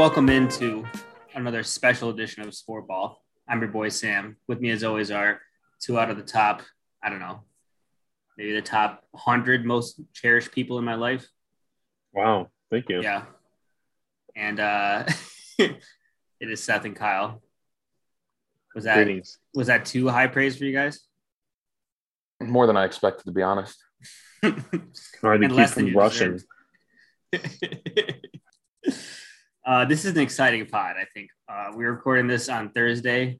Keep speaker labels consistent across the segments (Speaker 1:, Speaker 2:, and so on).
Speaker 1: Welcome into another special edition of Sport Ball. I'm your boy Sam. With me, as always, are two out of the top, I don't know, maybe the top 100 most cherished people in my life.
Speaker 2: Wow. Thank you.
Speaker 1: Yeah. And uh, it is Seth and Kyle. Was that
Speaker 2: Greetings.
Speaker 1: was that too high praise for you guys?
Speaker 3: More than I expected, to be honest.
Speaker 2: Hard to keep from
Speaker 1: you
Speaker 2: rushing.
Speaker 1: uh, this is an exciting pod, I think. Uh, we're recording this on Thursday,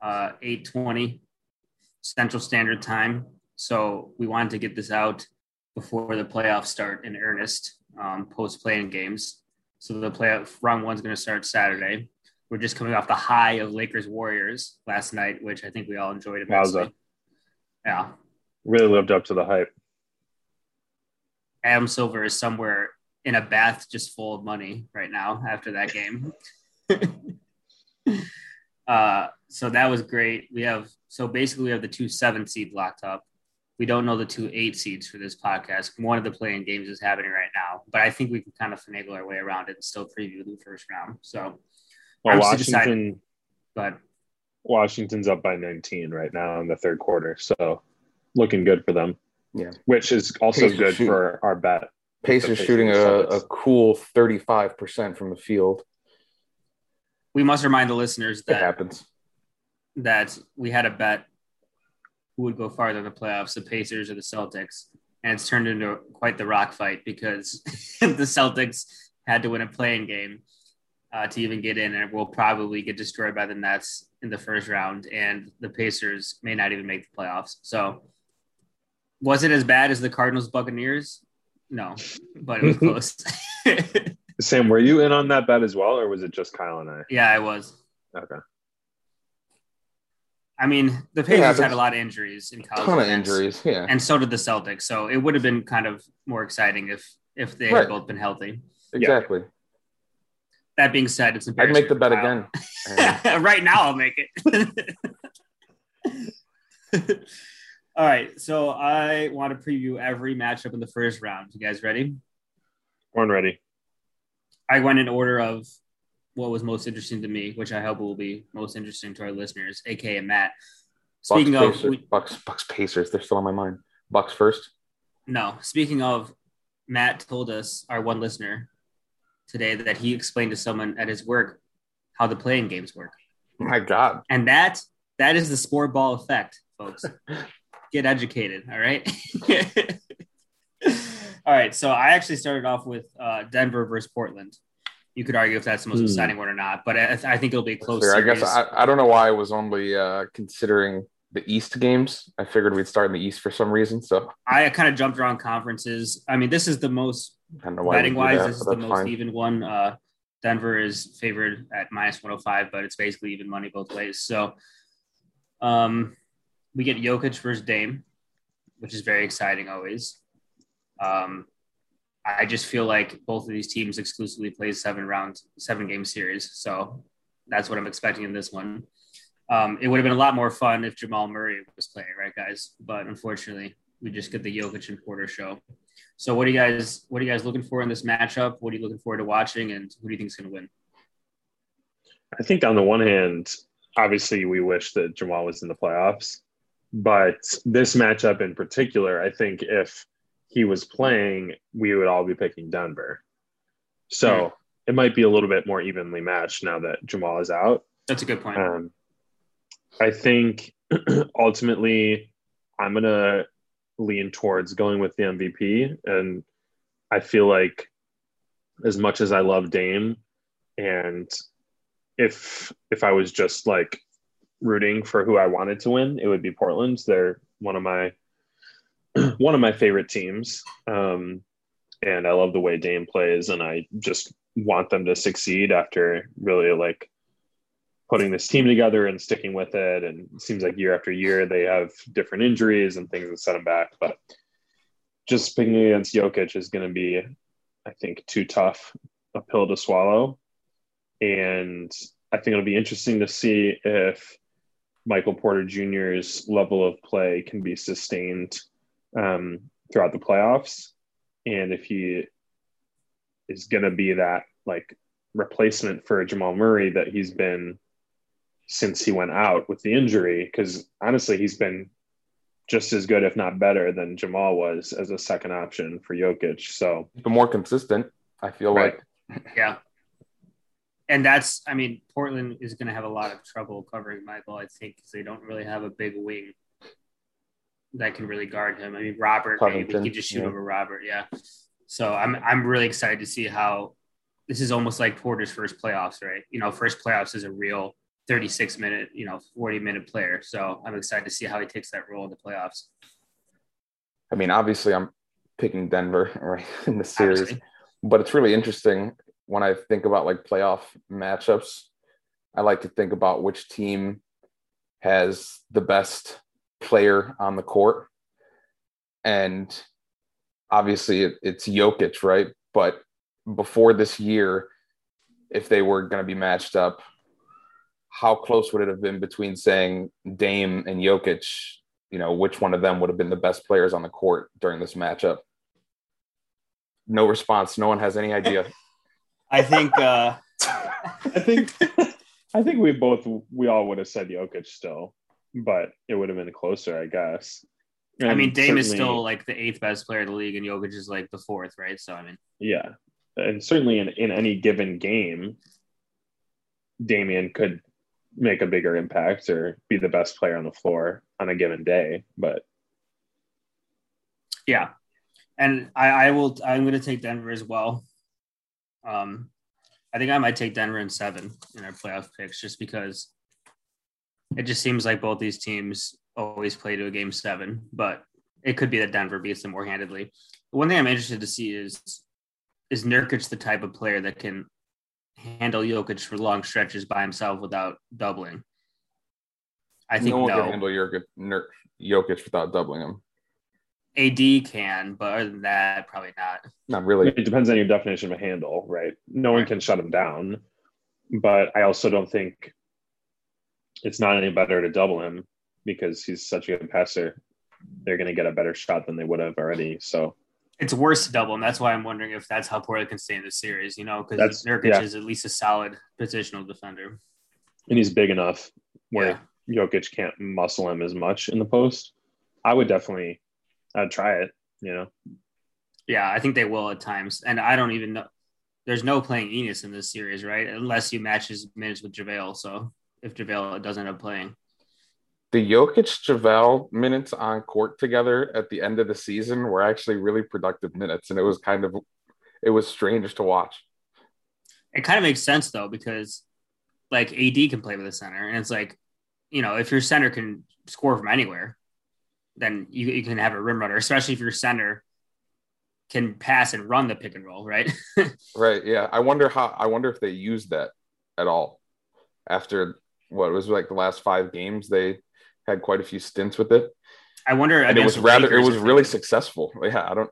Speaker 1: uh, 8.20 Central Standard Time. So we wanted to get this out before the playoffs start in earnest, um, post-playing games. So the playoff round one's going to start Saturday. We're just coming off the high of Lakers Warriors last night, which I think we all enjoyed immensely.
Speaker 2: Wowza.
Speaker 1: Yeah.
Speaker 2: Really lived up to the hype.
Speaker 1: Adam Silver is somewhere in a bath just full of money right now after that game. uh, so that was great. We have so basically we have the two seven seeds locked up. We don't know the two eight seeds for this podcast. One of the playing games is happening right now, but I think we can kind of finagle our way around it and still preview the first round. So,
Speaker 2: Well, Washington,
Speaker 1: but
Speaker 2: Washington's up by 19 right now in the third quarter. So looking good for them.
Speaker 3: Yeah.
Speaker 2: Which is also good for our bet.
Speaker 3: Pacers
Speaker 2: Pacers
Speaker 3: shooting a, a cool 35% from the field.
Speaker 1: we must remind the listeners
Speaker 3: It
Speaker 1: that
Speaker 3: happens.
Speaker 1: that we had a bet who would go farther in the playoffs, the Pacers or the Celtics. And it's turned into quite the rock fight because the Celtics had to win a playing game uh, to even get in, and will probably get destroyed by the Nets in the first round. And the Pacers may not even make the playoffs. So, was it as bad as the Cardinals Buccaneers? No, but it was close.
Speaker 2: Sam, were you in on that bet as well, or was it just Kyle and I?
Speaker 1: yeah, I was.
Speaker 2: Okay.
Speaker 1: I mean, the Pacers had a lot of injuries in college.
Speaker 3: ton of
Speaker 1: events.
Speaker 3: injuries. Yeah.
Speaker 1: and so did the Celtics. So it would have been kind of more exciting if if they
Speaker 3: Right.
Speaker 1: had both been healthy.
Speaker 3: Exactly.
Speaker 1: That being said, it's
Speaker 3: I'd make the bet
Speaker 1: Kyle.
Speaker 3: again.
Speaker 1: right now, I'll make it. All right, so I want to preview every matchup in the first round. You guys ready?
Speaker 2: Born ready.
Speaker 1: I went in order of what was most interesting to me, which I hope will be most interesting to our listeners, aka Matt. Speaking
Speaker 3: Bucks,
Speaker 1: of,
Speaker 3: Pacers,
Speaker 1: we,
Speaker 3: Bucks, Bucks, Pacers. They're still on my mind. Bucks first.
Speaker 1: No, speaking of, Matt told us, our one listener today, that he explained to someone at his work how the playing games work.
Speaker 3: My God.
Speaker 1: And that that is the sport ball effect, folks. Get educated, all right? all right, so I actually started off with uh, Denver versus Portland. You could argue if that's the most
Speaker 2: Hmm.
Speaker 1: exciting one or not, but I, I think it'll be a close
Speaker 3: I guess I, I don't know why I was only uh, considering the East games. I figured we'd start in the East for some reason. So
Speaker 1: I kind of jumped around conferences. I mean, this is the most
Speaker 3: I don't know why. we
Speaker 1: betting
Speaker 3: do
Speaker 1: wise,
Speaker 3: that,
Speaker 1: this is the most
Speaker 3: fine.
Speaker 1: even one. Uh, Denver is favored at minus 105, but it's basically even money both ways. So um, we get Jokic versus Dame, which is very exciting always. Um, I just feel like both of these teams exclusively play seven round, seven game series. So that's what I'm expecting in this one. Um, it would have been a lot more fun if Jamal Murray was playing, right, guys? But unfortunately, we just get the Jokic and Porter show. So what do you guys what are you guys looking for in this matchup? What are you looking forward to watching and who do you think is gonna win?
Speaker 2: I think on the one hand, obviously we wish that Jamal was in the playoffs, but this matchup in particular, I think if he was playing, we would all be picking Denver. So
Speaker 1: Hmm.
Speaker 2: it might be a little bit more evenly matched now that Jamal is out.
Speaker 1: That's a good point.
Speaker 2: Um, I think ultimately I'm going to lean towards going with the MVP. And I feel like as much as I love Dame and if if I was just like rooting for who I wanted to win, it would be Portland. They're one of my one of my favorite teams. Um, and I love the way Dame plays and I just want them to succeed after really like putting this team together and sticking with it. And it seems like year after year they have different injuries and things that set them back. But just picking against Jokic is going to be, I think, too tough a pill to swallow. And I think it'll be interesting to see if Michael Porter Jr.'s level of play can be sustained um, throughout the playoffs. And if he is going to be that like replacement for Jamal Murray that he's been since he went out with the injury. Because honestly, he's been just as good, if not better, than Jamal was as a second option for Jokic. So,
Speaker 3: but more consistent. I feel
Speaker 1: Right.
Speaker 3: like
Speaker 1: Yeah. And that's, I mean, Portland is going to have a lot of trouble covering Michael, I think, because they don't really have a big wing that can really guard him. I mean, Robert, maybe can just shoot
Speaker 3: yeah.
Speaker 1: over Robert. Yeah. So I'm, I'm really excited to see how this is almost like Porter's first playoffs, right? You know, first playoffs is a real 36 minute, you know, 40 minute player. So I'm excited to see how he takes that role in the playoffs.
Speaker 3: I mean, obviously, I'm picking Denver right in the series,
Speaker 1: Obviously.
Speaker 3: but it's really interesting when I think about like playoff matchups. I like to think about which team has the best player on the court, and obviously, it, it's Jokic, right? But before this year, if they were going to be matched up, how close would it have been between saying Dame and Jokic? You know, which one of them would have been the best players on the court during this matchup? No response. No one has any idea.
Speaker 1: I think, uh,
Speaker 2: I think I think we both we all would have said Jokic still, but it would have been closer, I guess.
Speaker 1: I mean,
Speaker 2: And
Speaker 1: Dame is still like the eighth best player in the league, and Jokic is like the fourth, right? So I mean,
Speaker 2: yeah, and certainly in in any given game, Damian could make a bigger impact or be the best player on the floor on a given day. But
Speaker 1: yeah. And I, I will. I'm going to take Denver as well. Um, I think I might take Denver in seven in our playoff picks, just because it just seems like both these teams always play to a game seven, but it could be that Denver beats them more handedly. One thing I'm interested to see is is Nurkic the type of player that can handle Jokic for long stretches by himself without doubling? I think
Speaker 3: no one
Speaker 1: no.
Speaker 3: can handle Jokic, Jokic without doubling him.
Speaker 1: AD can, but other than that, probably not.
Speaker 3: Not really.
Speaker 2: it depends on your definition of a handle, right? No one can shut him down, but I also don't think it's not any better to double him because he's such a good passer. They're going to get a better shot than they would have already. So
Speaker 1: It's worse to double him. That's why I'm wondering if that's how Portland can stay in the series, you know, because
Speaker 2: That's-
Speaker 1: Nurkic
Speaker 2: yeah.
Speaker 1: is at least a solid positional defender.
Speaker 2: and he's big enough where
Speaker 1: Yeah.
Speaker 2: Jokic can't muscle him as much in the post. I would definitely, I'd try it. You know,
Speaker 1: Yeah, I think they will at times. And I don't even know. There's no playing Enes in this series, right? Unless you match his minutes with JaVale. So if JaVale doesn't end up playing,
Speaker 3: The Jokic JaVale minutes on court together at the end of the season were actually really productive minutes, and it was kind of it was strange to watch.
Speaker 1: it kind of makes sense though, because like AD can play with a center. And it's like, you know, if your center can score from anywhere, then you, you can have a rim runner, especially if your center can pass and run the pick and roll, right?
Speaker 3: Right? Yeah. I wonder how. I wonder if they used that at all after what was like the last five games. They had quite a few stints with it,
Speaker 1: I wonder.
Speaker 3: and it was
Speaker 1: the
Speaker 3: rather. It was really successful. Yeah. I don't.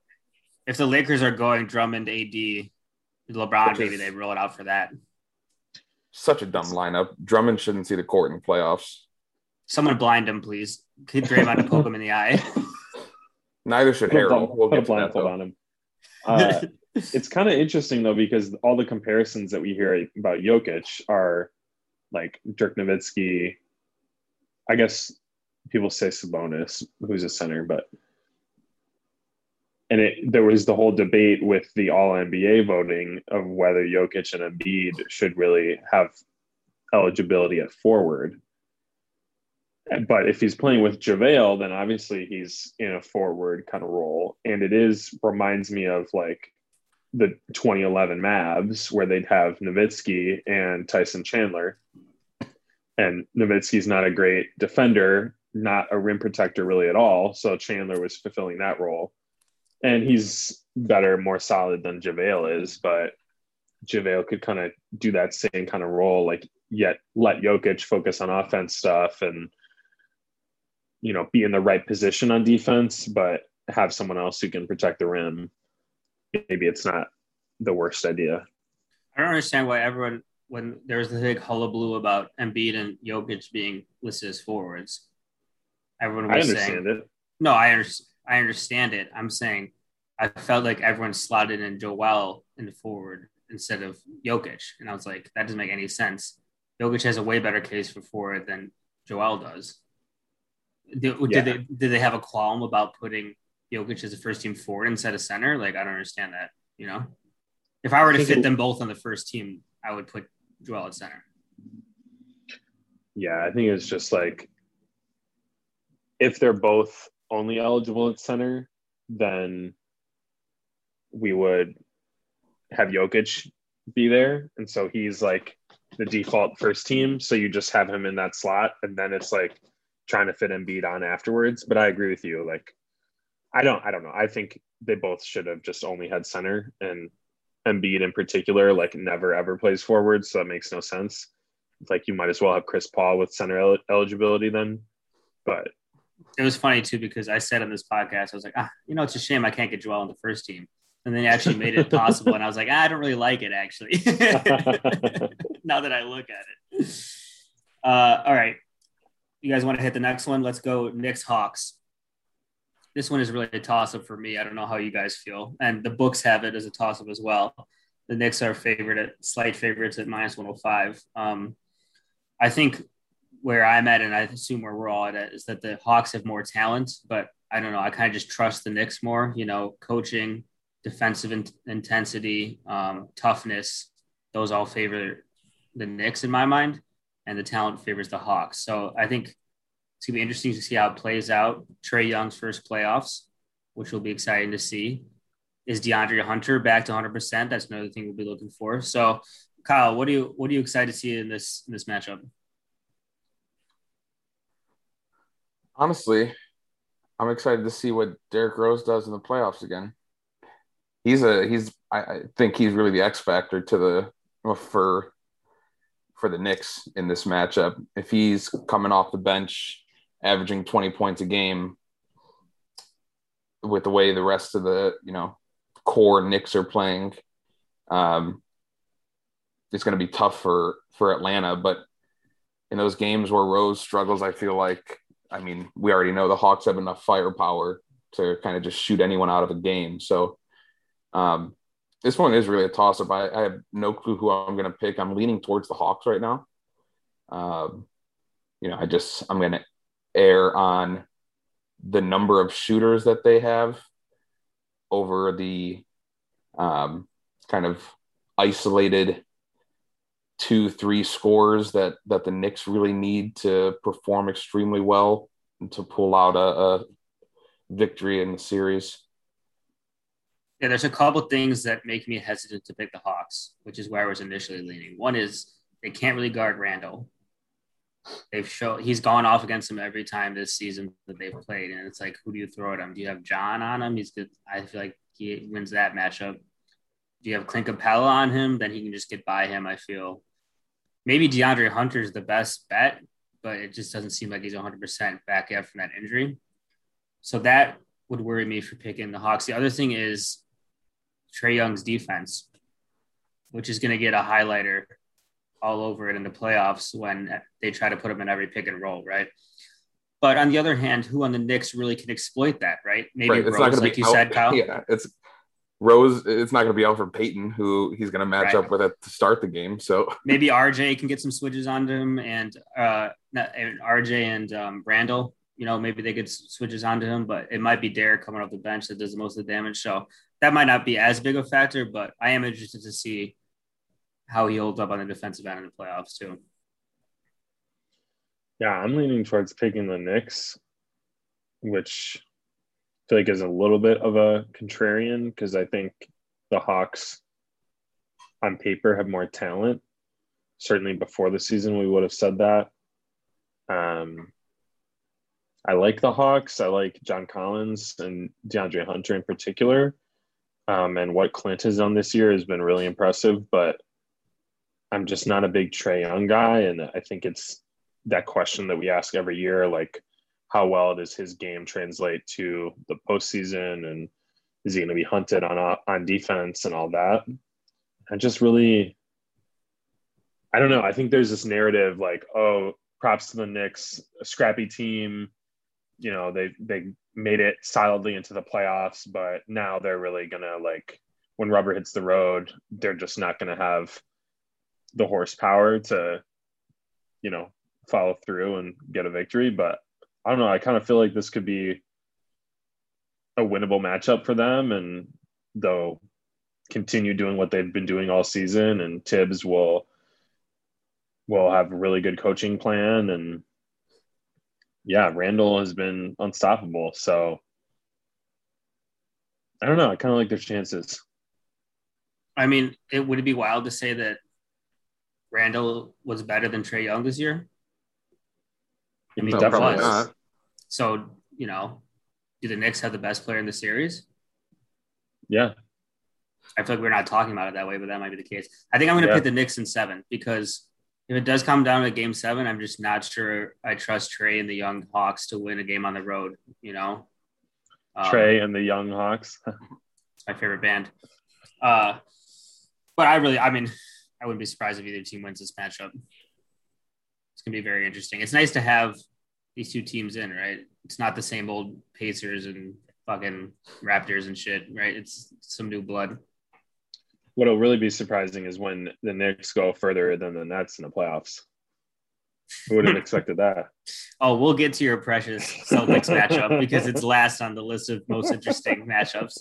Speaker 1: If the Lakers are going Drummond, AD, LeBron, maybe they roll it out for that.
Speaker 3: Such a dumb lineup. Drummond shouldn't see the court in the playoffs.
Speaker 1: Someone blind him, please. Kid Draymond to poke him in the eye.
Speaker 3: Neither should
Speaker 2: put
Speaker 3: Harrell.
Speaker 2: blind-
Speaker 3: We'll
Speaker 2: put
Speaker 3: get to that,
Speaker 2: blindfold
Speaker 3: though.
Speaker 2: on him. Uh, it's kind of interesting though because all the comparisons that we hear about Jokic are like Dirk Nowitzki. I guess people say Sabonis, who's a center, but and it there was the whole debate with the All NBA voting of whether Jokic and Embiid should really have eligibility at forward. But if he's playing with JaVale, then obviously he's in a forward kind of role. And it is reminds me of like the 2011 Mavs where they'd have Nowitzki and Tyson Chandler. And Nowitzki's not a great defender, not a rim protector really at all. So Chandler was fulfilling that role. And he's better, more solid than JaVale is, but JaVale could kind of do that same kind of role, like yet let Jokic focus on offense stuff and you know be in the right position on defense, but have someone else who can protect the rim. Maybe it's not the worst idea.
Speaker 1: I don't understand why everyone, when there was the big hullabaloo about Embiid and Jokic being listed as forwards, everyone
Speaker 2: I
Speaker 1: was
Speaker 2: understand
Speaker 1: saying,
Speaker 2: it.
Speaker 1: no, I, under, I understand it. I'm saying I felt like everyone slotted in Joel in the forward instead of Jokic. And I was like, that doesn't make any sense. Jokic has a way better case for forward than Joel does. Did, yeah. did they did they have a qualm about putting Jokic as a first team forward instead of center? Like I don't understand that. You know, if I were to fit it, them both on the first team, I would put Joel at center.
Speaker 2: Yeah, I think it's just like if they're both only eligible at center, then we would have Jokic be there. And so he's like the default first team. So you just have him in that slot. And then it's like trying to fit Embiid on afterwards. But I agree with you. Like, I don't, I don't know. I think they both should have just only had center and Embiid in particular, like never ever plays forward. So that makes no sense. Like you might as well have Chris Paul with center el- eligibility then. But
Speaker 1: it was funny too because I said on this podcast, I was like, ah, you know, it's a shame I can't get Joel on the first team. And then he actually made it possible. and I was like, ah, I don't really like it actually. now that I look at it. Uh, all right. You guys want to hit the next one? Let's go Knicks Hawks. This one is really a toss up for me. I don't know how you guys feel. And the books have it as a toss up as well. The Knicks are favorite at slight favorites at minus 105. Um, I think where I'm at, and I assume where we're all at, is that the Hawks have more talent, but I don't know. I kind of just trust the Knicks more. You know, coaching, defensive in- intensity, um, toughness. Those all favor the Knicks in my mind, and the talent favors the Hawks. So I think it's gonna be interesting to see how it plays out. Trae Young's first playoffs, which will be exciting to see. Is DeAndre Hunter back to 100? percent That's another thing we'll be looking for. So, Kyle, what do you what are you excited to see in this in this matchup?
Speaker 3: honestly, I'm excited to see what Derrick Rose does in the playoffs again. He's a he's I, I think he's really the X factor to the for for the Knicks in this matchup. If he's coming off the bench, averaging 20 points a game, with the way the rest of the you know core Knicks are playing, um, it's going to be tough for for Atlanta. But in those games where Rose struggles, I feel like I mean, we already know the Hawks have enough firepower to kind of just shoot anyone out of a game. So um, this one is really a toss up. I, I, have no clue who I'm going to pick. I'm leaning towards the Hawks right now. Um, you know, I just, I'm going to err on the number of shooters that they have over the um, kind of isolated two, three scores that that the Knicks really need to perform extremely well and to pull out a, a victory in the series.
Speaker 1: Yeah, there's a couple things that make me hesitant to pick the Hawks, which is where I was initially leaning. One is they can't really guard Randle. They've shown he's gone off against him every time this season that they've played, and it's like, who do you throw at him? Do you have John on him? He's good. I feel like he wins that matchup. Do you have Clint Capela on him? Then he can just get by him. I feel maybe DeAndre Hunter is the best bet, but it just doesn't seem like he's 100% back yet from that injury. So that would worry me for picking the Hawks. The other thing is Trae Young's defense, which is going to get a highlighter all over it in the playoffs when they try to put him in every pick and roll, right? But on the other hand, who on the Knicks really can exploit that, right? Maybe right. Rose, not like you out, said, Kyle.
Speaker 3: Yeah, it's Rose, it's not going to be Elfrid Payton, who he's going to match right. up with at to start the game. So
Speaker 1: maybe RJ can get some switches onto him, and uh, and RJ and um, Randle, you know, maybe they get switches onto him, but it might be Derrick coming off the bench that does most of the damage. So that might not be as big a factor, but I am interested to see how he holds up on the defensive end in the playoffs too.
Speaker 2: Yeah, I'm leaning towards picking the Knicks, which I feel like is a little bit of a contrarian because I think the Hawks on paper have more talent. Certainly before the season, we would have said that. Um, I like the Hawks. I like John Collins and DeAndre Hunter in particular. Um, and what Clint has done this year has been really impressive, but I'm just not a big Trae Young guy. And I think it's that question that we ask every year like, how well does his game translate to the postseason and is he going to be hunted on on defense and all that? I just really, I don't know. I think there's this narrative like, oh, props to the Knicks, a scrappy team. You know, they they made it solidly into the playoffs, but now they're really gonna like when rubber hits the road, they're just not to have the horsepower to, you know, follow through and get a victory. But I don't know. I kind of feel like this could be a winnable matchup for them, and they'll continue doing what they've been doing all season. And Thibs will will have a really good coaching plan, and yeah, Randle has been unstoppable. So I don't know. I kind of like their chances.
Speaker 1: I mean, it would it be wild to say that Randle was better than Trae Young this year? I mean,
Speaker 2: No, probably
Speaker 3: not.
Speaker 1: So, you know, do the Knicks have the best player in the series?
Speaker 2: Yeah.
Speaker 1: I feel like we're not talking about it that way, but that might be the case. I think I'm going to
Speaker 2: Yeah.
Speaker 1: pick the Knicks in seven because if it does come down to game seven, I'm just not sure I trust Trae and the Young Hawks to win a game on the road. You know, Um,
Speaker 2: Trae and the Young Hawks.
Speaker 1: it's my favorite band. Uh, but I really, I mean, I wouldn't be surprised if either team wins this matchup. It's gonna be very interesting. It's nice to have these two teams in, right? It's not the same old Pacers and fucking Raptors and shit, right? It's some new blood.
Speaker 2: What'll really be surprising is when the Knicks go further than the Nets in the playoffs. Who would have expected that?
Speaker 1: Oh, we'll get to your precious Celtics matchup because it's last on the list of most interesting matchups.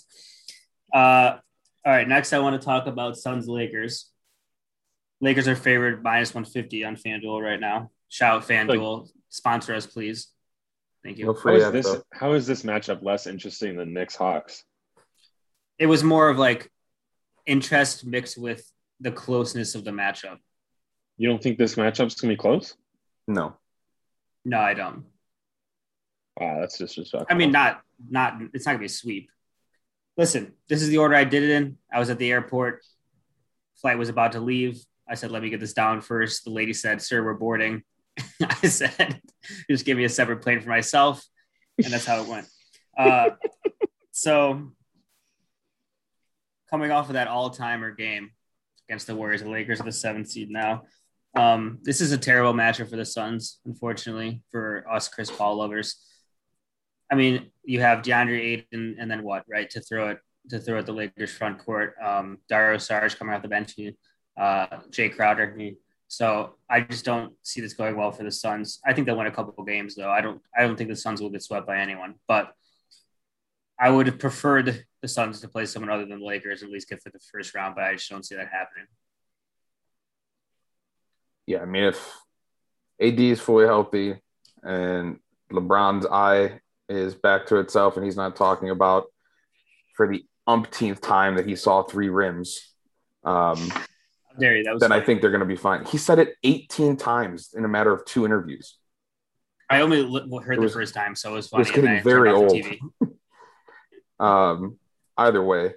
Speaker 1: Uh, all right, next I want to talk about Suns Lakers. Lakers are favored minus 150 on FanDuel right now. Shout out FanDuel, sponsor us, please. Thank you.
Speaker 3: No
Speaker 2: How
Speaker 3: free
Speaker 2: is
Speaker 3: ads,
Speaker 2: this? How is this matchup less interesting than Knicks Hawks?
Speaker 1: It was more of like interest mixed with the closeness of the matchup.
Speaker 2: You don't think this matchup's gonna be close?
Speaker 3: No.
Speaker 1: No, I don't.
Speaker 2: Wow, that's disrespectful.
Speaker 1: I mean, not not. It's not gonna be a sweep. Listen, this is the order I did it in. I was at the airport. Flight was about to leave. I said, "Let me get this down first. The lady said, "Sir, we're boarding." I said, "Just give me a separate plane for myself," and that's how it went. Uh, so, coming off of that all-timer game against the Warriors, the Lakers are the seventh seed now. Um, this is a terrible matchup for the Suns, unfortunately, for us Chris Paul lovers. I mean, you have DeAndre Ayton, and then what, right? To throw it to throw at the Lakers front court. Um, Dario Saric coming off the bench, uh, Jae Crowder. So I just don't see this going well for the Suns. I think they'll win a couple games, though. I don't. I don't think the Suns will get swept by anyone. But I would have preferred the Suns to play someone other than the Lakers, at least get for the first round. But I just don't see that happening.
Speaker 3: Yeah, I mean, if AD is fully healthy and LeBron's eye is back to itself and he's not talking about for the umpteenth time that he saw three rims, um,
Speaker 1: How dare you? That was.
Speaker 3: then I think they're going to be fine. He said it 18 times in a matter of two interviews.
Speaker 1: I only heard
Speaker 3: It was-
Speaker 1: the first time, so it was
Speaker 3: it
Speaker 1: funny.
Speaker 3: was getting very old.
Speaker 1: TV.
Speaker 3: Um, either way,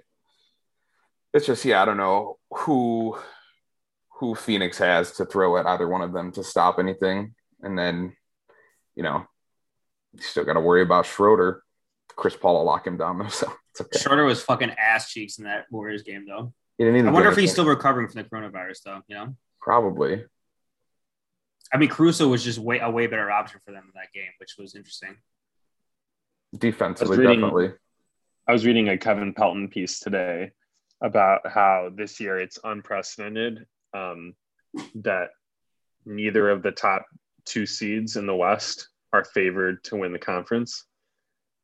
Speaker 3: it's just yeah, I don't know who who Phoenix has to throw at either one of them to stop anything, and then you know you still got to worry about Schroeder. Chris Paul will lock him down though, so it's okay.
Speaker 1: Schroeder was fucking ass cheeks in that Warriors game, though.
Speaker 3: He didn't even
Speaker 1: I wonder if he's still recovering from the coronavirus, though. You know,
Speaker 3: probably.
Speaker 1: I mean, Caruso was just way a way better option for them in that game, which was interesting.
Speaker 3: Defensively,
Speaker 2: reading-
Speaker 3: definitely.
Speaker 2: I was reading a Kevin Pelton piece today about how this year it's unprecedented um, that neither of the top two seeds in the West are favored to win the conference,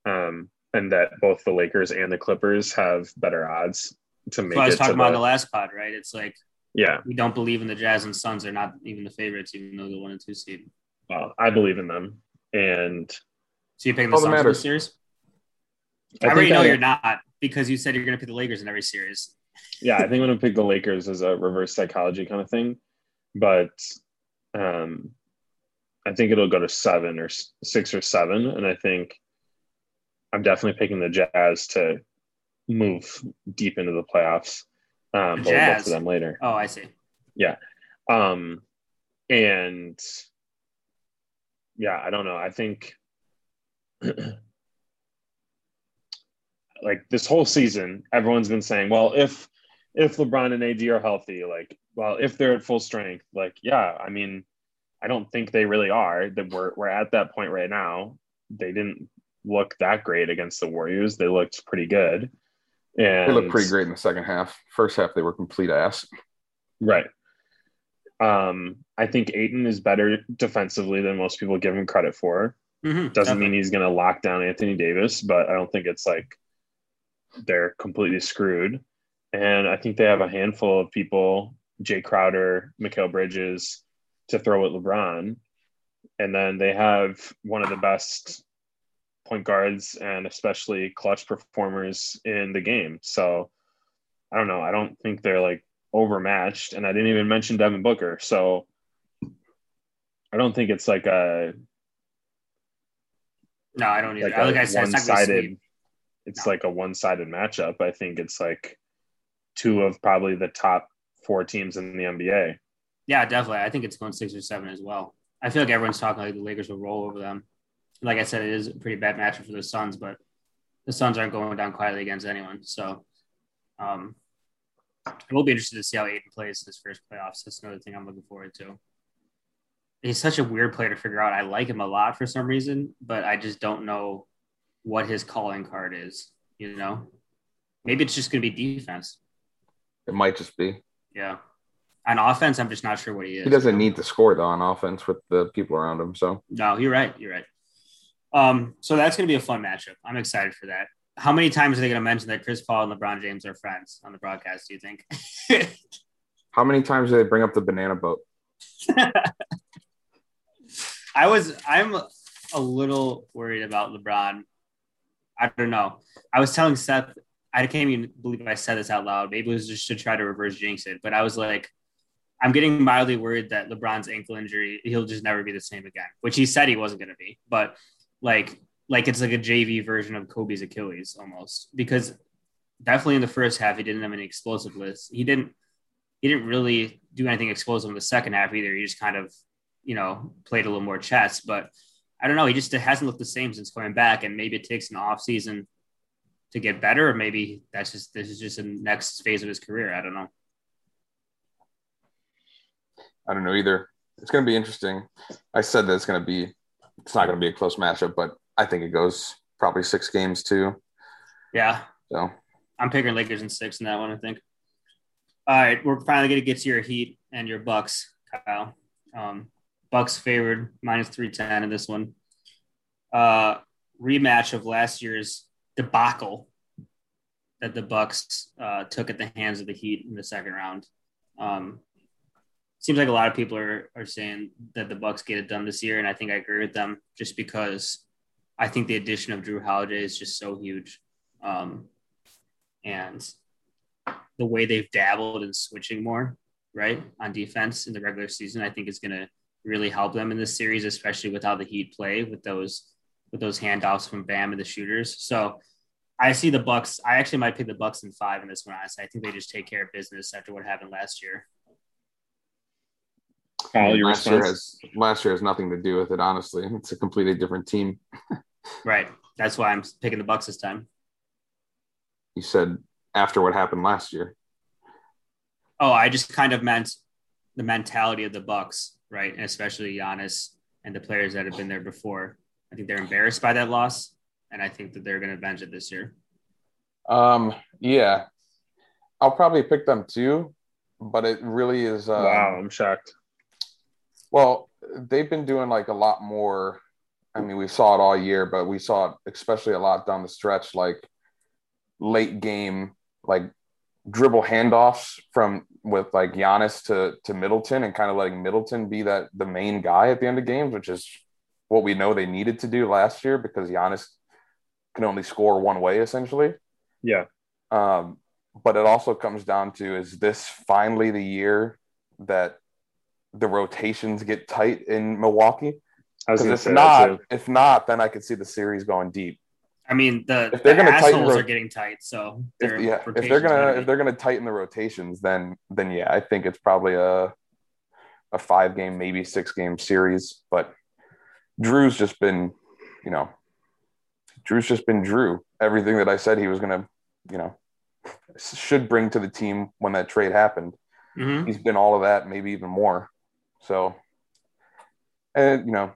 Speaker 2: um, and that both the Lakers and the Clippers have better odds to make
Speaker 1: So I was
Speaker 2: it
Speaker 1: talking about
Speaker 2: the,
Speaker 1: the last pod, right? It's like
Speaker 2: yeah.
Speaker 1: we don't believe in the Jazz and Suns; they're not even the favorites, even though they're one and two seed.
Speaker 2: Well, I believe in them, and
Speaker 1: So you're picking the
Speaker 3: All that
Speaker 1: Suns in
Speaker 3: matters.
Speaker 1: this series?
Speaker 2: I,
Speaker 1: I, already know
Speaker 2: I-
Speaker 1: you're not because you said you're going to pick the Lakers in every series.
Speaker 2: yeah, I think I'm gonna pick the Lakers as a reverse psychology kind of thing, but um, I think it'll go to seven or six or seven, and I think I'm definitely picking the Jazz to move deep into the playoffs. Um,
Speaker 1: The
Speaker 2: but we'll get to them later.
Speaker 1: Oh, I see.
Speaker 2: Yeah, um, and yeah, I don't know. I think like this whole season, everyone's been saying, well, if if LeBron and AD are healthy, like, well, if they're at full strength, like, yeah, I mean, I don't think they really are. That we're we're at that point right now. They didn't look that great against the Warriors. They looked pretty good. And
Speaker 3: They looked pretty great in the second half. First half, they were complete ass.
Speaker 2: Right. Um, I think Ayton is better defensively than most people give him credit for.
Speaker 1: Mhm,
Speaker 2: Doesn't mean he's going to lock down Anthony Davis, but I don't think it's like they're completely screwed. And I think they have a handful of people, Jae Crowder, Mikal Bridges, to throw at LeBron. And then they have one of the best point guards and especially clutch performers in the game. So I don't know. I don't think they're like overmatched. And I didn't even mention Devin Booker. So I don't think it's like a
Speaker 1: No, I don't either.
Speaker 2: like
Speaker 1: like I said, it's not sweep.
Speaker 2: It's like a one-sided matchup i think it's like two of probably the top four teams in the nba
Speaker 1: Yeah, definitely. I think it's going six or seven as well. I feel like everyone's talking like the Lakers will roll over them. Like I said, it is a pretty bad matchup for the Suns, but the Suns aren't going down quietly against anyone. So um, it will be interested to see how Ayton plays his first playoffs. That's another thing I'm looking forward to. He's such a weird player to figure out. I like him a lot for some reason, but I just don't know what his calling card is. You know, maybe it's just going to be defense.
Speaker 3: It might just be.
Speaker 1: Yeah. On offense, I'm just not sure what he is.
Speaker 3: He doesn't need to score though on offense with the people around him. So
Speaker 1: No, you're right. You're right. Um, so that's going to be a fun matchup. I'm excited for that. How many times are they going to mention that Chris Paul and LeBron James are friends on the broadcast? Do you think?
Speaker 3: how many times do they bring up the banana boat?
Speaker 1: I was. I'm a little worried about LeBron. I don't know. I was telling Seth. I can't even believe I said this out loud. Maybe it was just to try to reverse jinx it. But I was like, I'm getting mildly worried that LeBron's ankle injury, he'll just never be the same again. Which he said he wasn't going to be. But like, like it's like a JV version of Kobe's Achilles almost. Because definitely in the first half, he didn't have any explosive explosiveness. He didn't. He didn't really do anything explosive in the second half either. He just kind of, you know, played a little more chess. But I don't know. He just hasn't looked the same since coming back, and maybe it takes an off season to get better, or maybe that's just this is just the next phase of his career. I don't know.
Speaker 3: I don't know either. It's going to be interesting. I said that it's going to be. It's not going to be a close matchup, but I think it goes probably six games too.
Speaker 1: Yeah,
Speaker 3: So
Speaker 1: I'm picking Lakers in six in that one. I think. All right, we're finally going to get to your Heat and your Bucks, Kyle. Um, Bucks favored minus three ten in this one. Uh, rematch of last year's debacle that the Bucks uh, took at the hands of the Heat in the second round. Um, seems like a lot of people are are saying that the Bucks get it done this year, and I think I agree with them just because I think the addition of Jrue Holiday is just so huge, um, and the way they've dabbled in switching more right on defense in the regular season, I think is going to really help them in this series, especially with how the Heat play with those with those handoffs from Bam and the shooters. So I see the Bucks. I actually might pick the Bucks in five in this one. Honestly, I think they just take care of business after what happened last year.
Speaker 2: Kyle, your
Speaker 3: last year has last year has nothing to do with it. Honestly, it's a completely different team.
Speaker 1: Right. That's why I'm picking the Bucks this time.
Speaker 3: You said after what happened last year.
Speaker 1: Oh, I just kind of meant the mentality of the Bucks, right? And especially Giannis and the players that have been there before. I think they're embarrassed by that loss, and I think that they're going to avenge it this year.
Speaker 3: Um, yeah, I'll probably pick them too, but it really is. Uh,
Speaker 2: wow i'm shocked
Speaker 3: Well, they've been doing like a lot more. I mean, we saw it all year, but we saw it especially a lot down the stretch, like late game, like dribble handoffs from with like Giannis to to Middleton, and kind of letting Middleton be that the main guy at the end of games, which is what we know they needed to do last year because Giannis can only score one way essentially.
Speaker 2: yeah
Speaker 3: Um, but it also comes down to is this finally the year that the rotations get tight in Milwaukee? Because if not,
Speaker 2: too.
Speaker 3: if not, then I could see the series going deep.
Speaker 1: I mean, the,
Speaker 3: If they're
Speaker 1: the
Speaker 3: tighten
Speaker 1: assholes
Speaker 3: ro-
Speaker 1: are getting tight, so
Speaker 3: If, yeah, if they're gonna if they're gonna tighten the rotations, then then yeah, I think it's probably a a five game, maybe six game series. But Jrue's just been, you know, Jrue's just been Jrue. Everything that I said he was gonna, you know, should bring to the team when that trade happened.
Speaker 1: Mhm.
Speaker 3: he's been all of that, maybe even more. So, and you know,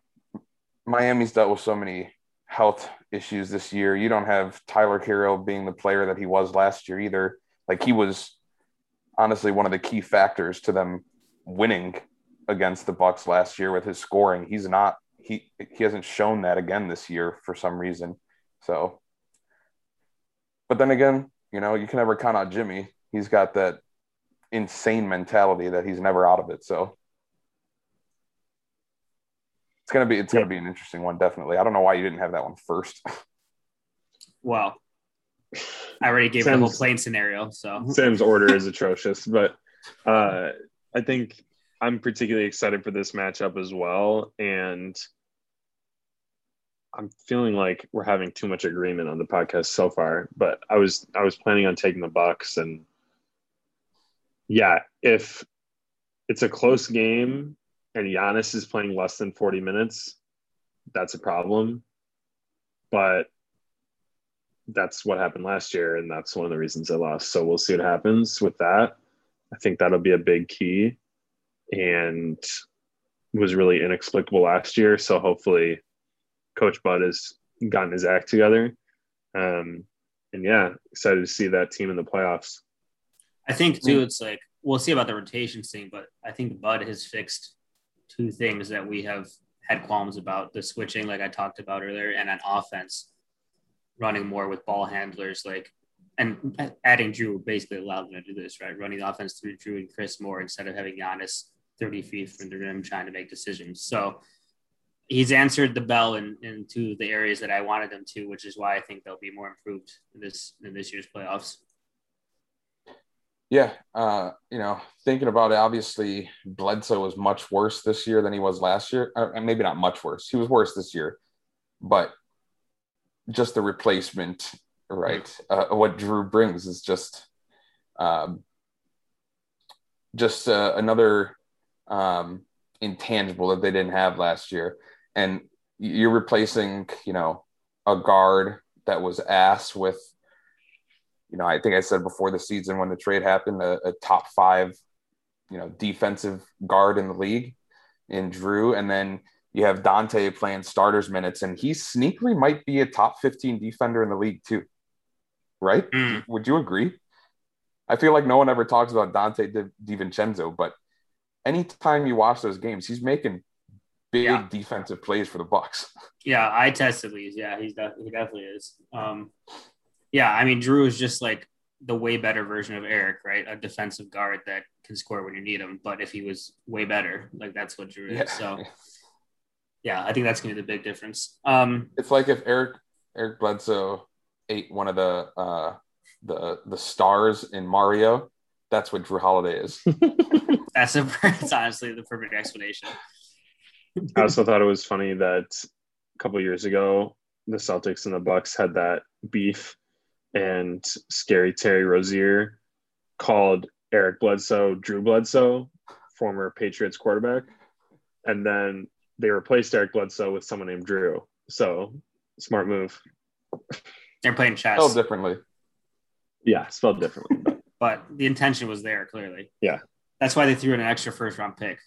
Speaker 3: Miami's dealt with so many health issues this year. You don't have Tyler Herro being the player that he was last year either. Like he was honestly one of the key factors to them winning against the Bucks last year with his scoring. He's not he he hasn't shown that again this year for some reason. So but then again, you know, you can never count out Jimmy. He's got that insane mentality that he's never out of it. So it's gonna be it's gonna be an interesting one, definitely. I don't know why you didn't have that one first.
Speaker 1: Well, I already gave Sam's, the whole plane scenario. So
Speaker 2: Sam's order is atrocious, but uh, I think I'm particularly excited for this matchup as well, and I'm feeling like we're having too much agreement on the podcast so far. But I was I was planning on taking the Bucks, and yeah, if it's a close game and Giannis is playing less than 40 minutes, that's a problem. But that's what happened last year, and that's one of the reasons I lost. So we'll see what happens with that. I think that'll be a big key, and was really inexplicable last year. So hopefully, Coach Bud has gotten his act together. Um, and yeah, excited to see that team in the playoffs.
Speaker 1: I think too, it's like we'll see about the rotation thing, but I think Bud has fixed two things that we have had qualms about: the switching, like I talked about earlier, and an offense running more with ball handlers, like and adding Jrue basically allowed them to do this, right? Running the offense through Jrue and Chris more instead of having Giannis 30 feet from the rim trying to make decisions. So he's answered the bell in, into the areas that I wanted him to, which is why I think they'll be more improved in this in this year's playoffs.
Speaker 3: Yeah, uh, you know, thinking about it, obviously Bledsoe was much worse this year than he was last year. Uh, maybe not much worse. He was worse this year, but just the replacement, right? Uh, what Drew brings is just, um, just uh, another um, intangible that they didn't have last year, and you're replacing, you know, a guard that was ass with, you know, I think I said before the season when the trade happened, a, a top five, you know, defensive guard in the league in Jrue, and then you have Donte playing starters minutes, and he sneakily might be a top 15 defender in the league, too. Right? Mm. Would you agree? I feel like no one ever talks about Donte Di- DiVincenzo, but anytime you watch those games, he's making big yeah. defensive plays for the Bucks.
Speaker 1: Yeah, I tested these. Yeah, he's he definitely is. Um, yeah, I mean, Jrue is just like the way better version of Eric, right? A defensive guard that can score when you need him. But if he was way better, like that's what Jrue is. Yeah. So yeah, I think that's going to be the big difference. Um,
Speaker 3: it's like if Eric Eric Bledsoe ate one of the uh, the the stars in Mario. That's what Jrue Holiday is.
Speaker 1: that's a that's honestly the perfect explanation.
Speaker 2: I also thought it was funny that a couple years ago the Celtics and the Bucks had that beef, and scary Terry Rozier called Eric Bledsoe Drew Bledsoe, former Patriots quarterback, and then they replaced Eric Bledsoe with someone named Jrue. So smart move.
Speaker 1: They're playing chess.
Speaker 3: Spelled differently.
Speaker 2: Yeah, spelled differently.
Speaker 1: But. but the intention was there clearly.
Speaker 2: Yeah.
Speaker 1: That's why they threw in an extra first round pick.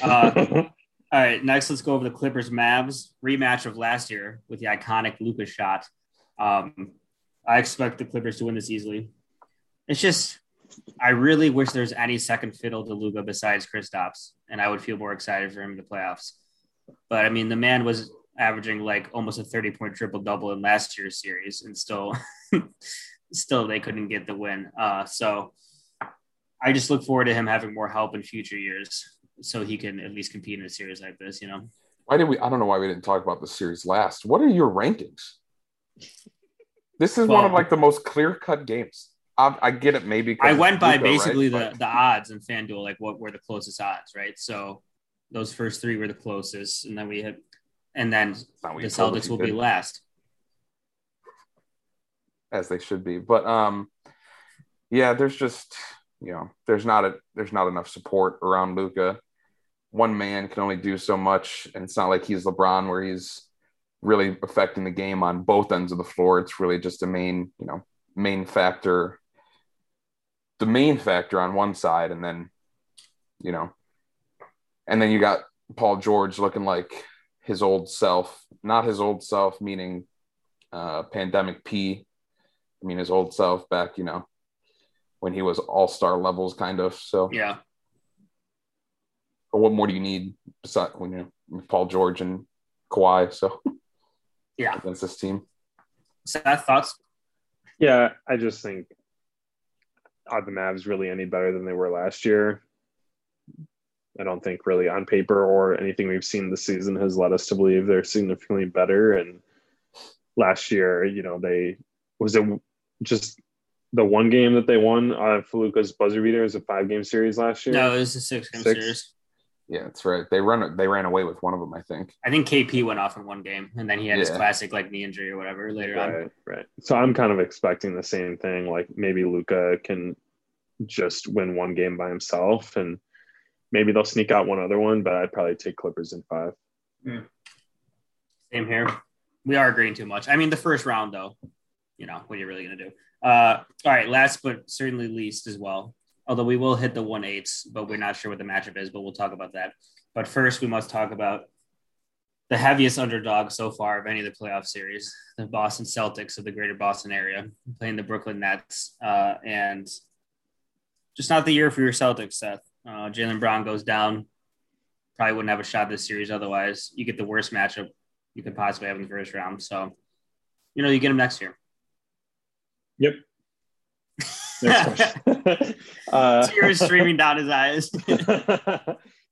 Speaker 1: Uh, all right, next let's go over the Clippers Mavs rematch of last year with the iconic Luka's shot. Um, I expect the Clippers to win this easily. It's just I really wish there's any second fiddle to Luka besides Kristaps, and I would feel more excited for him in the playoffs. But I mean, the man was averaging like almost a 30 point triple double in last year's series, and still, still they couldn't get the win. Uh, so I just look forward to him having more help in future years, so he can at least compete in a series like this. You know.
Speaker 3: Why did we? I don't know why we didn't talk about the series last. What are your rankings? This is well, one of like the most clear cut games. I, I, get it, maybe.
Speaker 1: I went by Luka, basically right? the, the odds in FanDuel, like what were the closest odds, right? So those first three were the closest, and then we had, and then the Celtics will be last,
Speaker 3: as they should be. But um, yeah, there's just you know, there's not a there's not enough support around Luka. One man can only do so much, and it's not like he's LeBron where he's really affecting the game on both ends of the floor. It's really just a main, you know, main factor, the main factor on one side, and then, you know, and then you got Paul George looking like his old self, not his old self, meaning uh, pandemic P. I mean, his old self back, you know, when he was all star levels, kind of. So,
Speaker 1: Yeah.
Speaker 3: but what more do you need besides when you know, Paul George and Kawhi? So,
Speaker 1: Yeah.
Speaker 3: against this team.
Speaker 1: Seth, thoughts?
Speaker 2: Yeah, I just think are the Mavs really any better than they were last year? I don't think really on paper or anything we've seen this season has led us to believe they're significantly better. And last year, you know, they was it just the one game that they won uh Faluka's buzzer beater is a five game series last year.
Speaker 1: No, it was a six game
Speaker 2: Six?
Speaker 1: series.
Speaker 3: Yeah, that's right. They run. They ran away with one of them, I think.
Speaker 1: I think KP went off in one game, and then he had his classic like knee injury or whatever later on.
Speaker 2: Right, right. So I'm kind of expecting the same thing. Like maybe Luka can just win one game by himself, and maybe they'll sneak out one other one. But I'd probably take Clippers in five.
Speaker 1: Same here. We are agreeing too much. I mean, the first round, though, you know, what are you really going to do? Uh, all right, last but certainly least as well. Although we will hit the one eights, but we're not sure what the matchup is, but we'll talk about that. But first, we must talk about the heaviest underdog so far of any of the playoff series, the Boston Celtics of the greater Boston area, playing the Brooklyn Nets. Uh, and just not the year for your Celtics, Seth. Uh, Jaylen Brown goes down. Probably wouldn't have a shot this series otherwise. You get the worst matchup you could possibly have in the first round. So, you know, you get him next year.
Speaker 2: Yep. Next question. uh,
Speaker 1: Tears streaming down his eyes.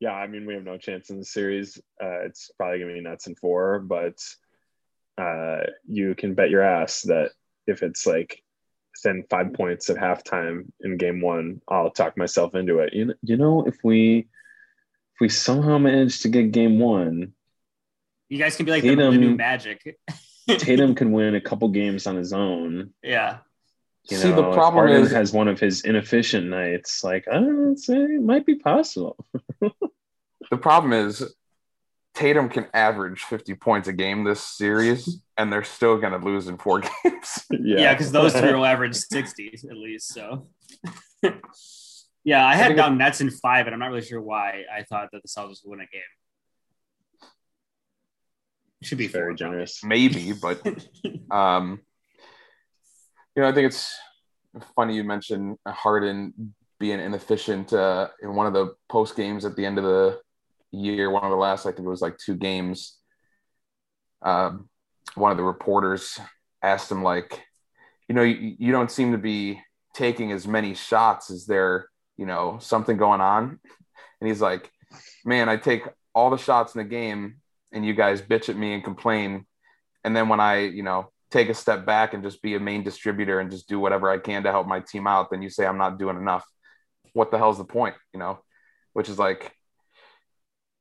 Speaker 2: yeah, I mean, we have no chance in the series. Uh, it's probably going to be Nets in four, but uh, you can bet your ass that if it's like within five points at halftime in game one, I'll talk myself into it. You know, you know, if we if we somehow manage to get game one,
Speaker 1: You guys can be like the, the
Speaker 2: Tatum-
Speaker 1: new Magic.
Speaker 2: Tatum can win a couple games on his own.
Speaker 1: yeah.
Speaker 2: You
Speaker 3: See,
Speaker 2: know,
Speaker 3: the problem
Speaker 2: Harden
Speaker 3: is
Speaker 2: has one of his inefficient nights. Like I don't say it might be possible.
Speaker 3: the problem is Tatum can average 50 points a game this series, and they're still going to lose in four games.
Speaker 1: Yeah, because those three will average 60 at least. So, yeah, I had
Speaker 3: think
Speaker 1: down Nets in five, and I'm not really sure why I thought that the Celtics would win a game. Should be
Speaker 2: very
Speaker 1: four,
Speaker 2: generous.
Speaker 3: Maybe, but um, you know, I think it's funny you mentioned Harden being inefficient uh, in one of the post games at the end of the year. One of the last, I think it was like two games. Um, one of the reporters asked him, like, you know, you, you don't seem to be taking as many shots. Is there, you know, something going on? And he's like, man, I take all the shots in the game, and you guys bitch at me and complain. And then when I, you know, take a step back and just be a main distributor and just do whatever I can to help my team out, then you say I'm not doing enough. What the hell's the point? You know, which is like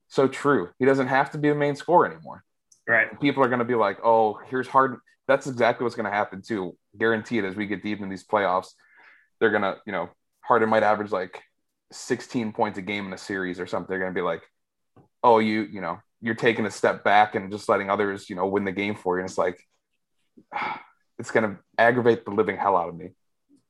Speaker 3: so true. He doesn't have to be a main scorer anymore.
Speaker 1: right.
Speaker 3: People are going to be like, oh, here's hard. That's exactly what's going to happen too. Guaranteed as we get deep in these playoffs, they're going to, you know, Harden might average like 16 points a game in a series or something. They're going to be like, oh, you, you know, you're taking a step back and just letting others, you know, win the game for you. And it's like, it's going to aggravate the living hell out of me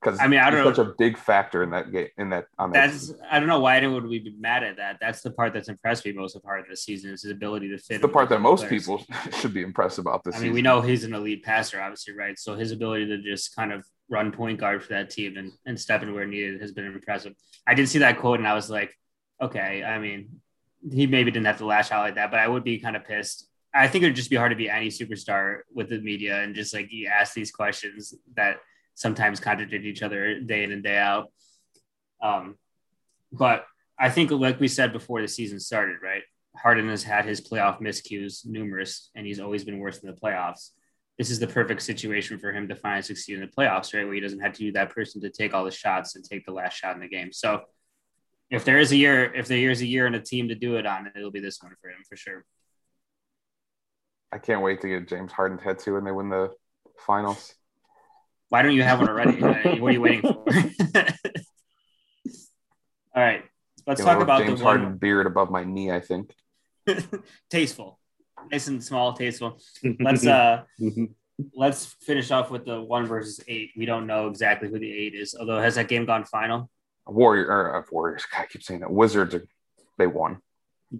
Speaker 3: because
Speaker 1: I mean, I don't
Speaker 3: such
Speaker 1: know.
Speaker 3: a big factor in that game. In that, on that,
Speaker 1: That's I don't know why anyone would be mad at that. That's the part that's impressed me most of part of the season is his ability to fit.
Speaker 3: the part that most
Speaker 1: players.
Speaker 3: people should be impressed about this.
Speaker 1: I mean, we know he's an elite passer, obviously, right? So his ability to just kind of run point guard for that team and, and step in where needed has been impressive. I did see that quote and I was like, okay, I mean, he maybe didn't have to lash out like that, but I would be kind of pissed. I think it would just be hard to be any superstar with the media and just like you ask these questions that sometimes contradict each other day in and day out. Um, but I think, like we said before the season started, right? Harden has had his playoff miscues numerous, and he's always been worse in the playoffs. This is the perfect situation for him to finally succeed in the playoffs, right? Where he doesn't have to be that person to take all the shots and take the last shot in the game. So, if there is a year, if there is a year and a team to do it on, it'll be this one for him for sure.
Speaker 3: I can't wait to get James Harden tattoo when they win the finals.
Speaker 1: Why don't you have one already? Uh, what are you waiting for? all right, let's
Speaker 3: You
Speaker 1: talk
Speaker 3: know,
Speaker 1: about
Speaker 3: James
Speaker 1: the
Speaker 3: Harden
Speaker 1: one
Speaker 3: beard above my knee. I think.
Speaker 1: tasteful, nice and small, tasteful. Let's uh let's finish off with the one versus eight. We don't know exactly who the eight is, although has that game gone final?
Speaker 3: Warrior or uh, Warriors. God, I keep saying that. Wizards. Are, they won.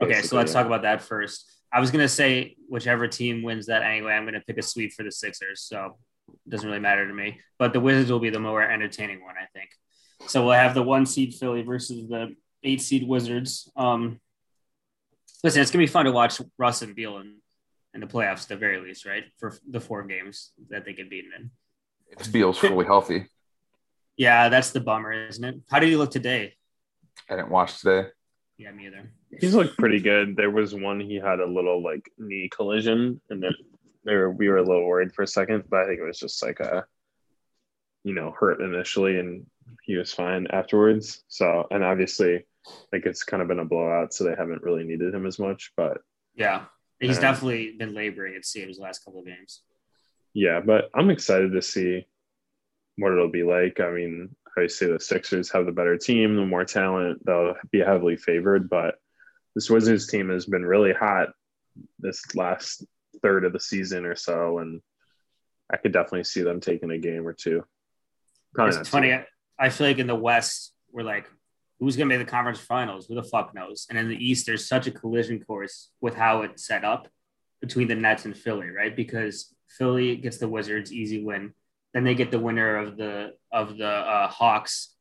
Speaker 1: Okay, so let's talk about that first. I was gonna say whichever team wins that anyway. I'm gonna pick a sweep for the Sixers, so it doesn't really matter to me. But the Wizards will be the more entertaining one, I think. So we'll have the one seed Philly versus the eight seed Wizards. Um, listen, it's gonna be fun to watch Russ and Beal in, in the playoffs at the very least, right? For the four games that they get beaten in.
Speaker 3: It feels fully healthy.
Speaker 1: Yeah, that's the bummer, isn't it? How did he look today?
Speaker 3: I didn't watch today.
Speaker 1: Yeah, me either.
Speaker 2: He's looked pretty good. There was one he had a little like knee collision, and then there we were a little worried for a second, but I think it was just like a, you know, hurt initially, and he was fine afterwards. So, and obviously, like it's kind of been a blowout, so they haven't really needed him as much. But
Speaker 1: Yeah, he's
Speaker 2: Yeah.
Speaker 1: definitely been laboring. It seems the last couple of games.
Speaker 2: yeah, but I'm excited to see what it'll be like. I mean, obviously the Sixers have the better team, the more talent, they'll be heavily favored, but this Wizards team has been really hot this last third of the season or so, and I could definitely see them taking a game or two. Probably
Speaker 1: it's funny.
Speaker 2: two.
Speaker 1: I, I feel like in the West, we're like, who's going to make the conference finals? Who the fuck knows? And in the East, there's such a collision course with how it's set up between the Nets and Philly, right? Because Philly gets the Wizards, easy win. Then they get the winner of the of the uh, Hawks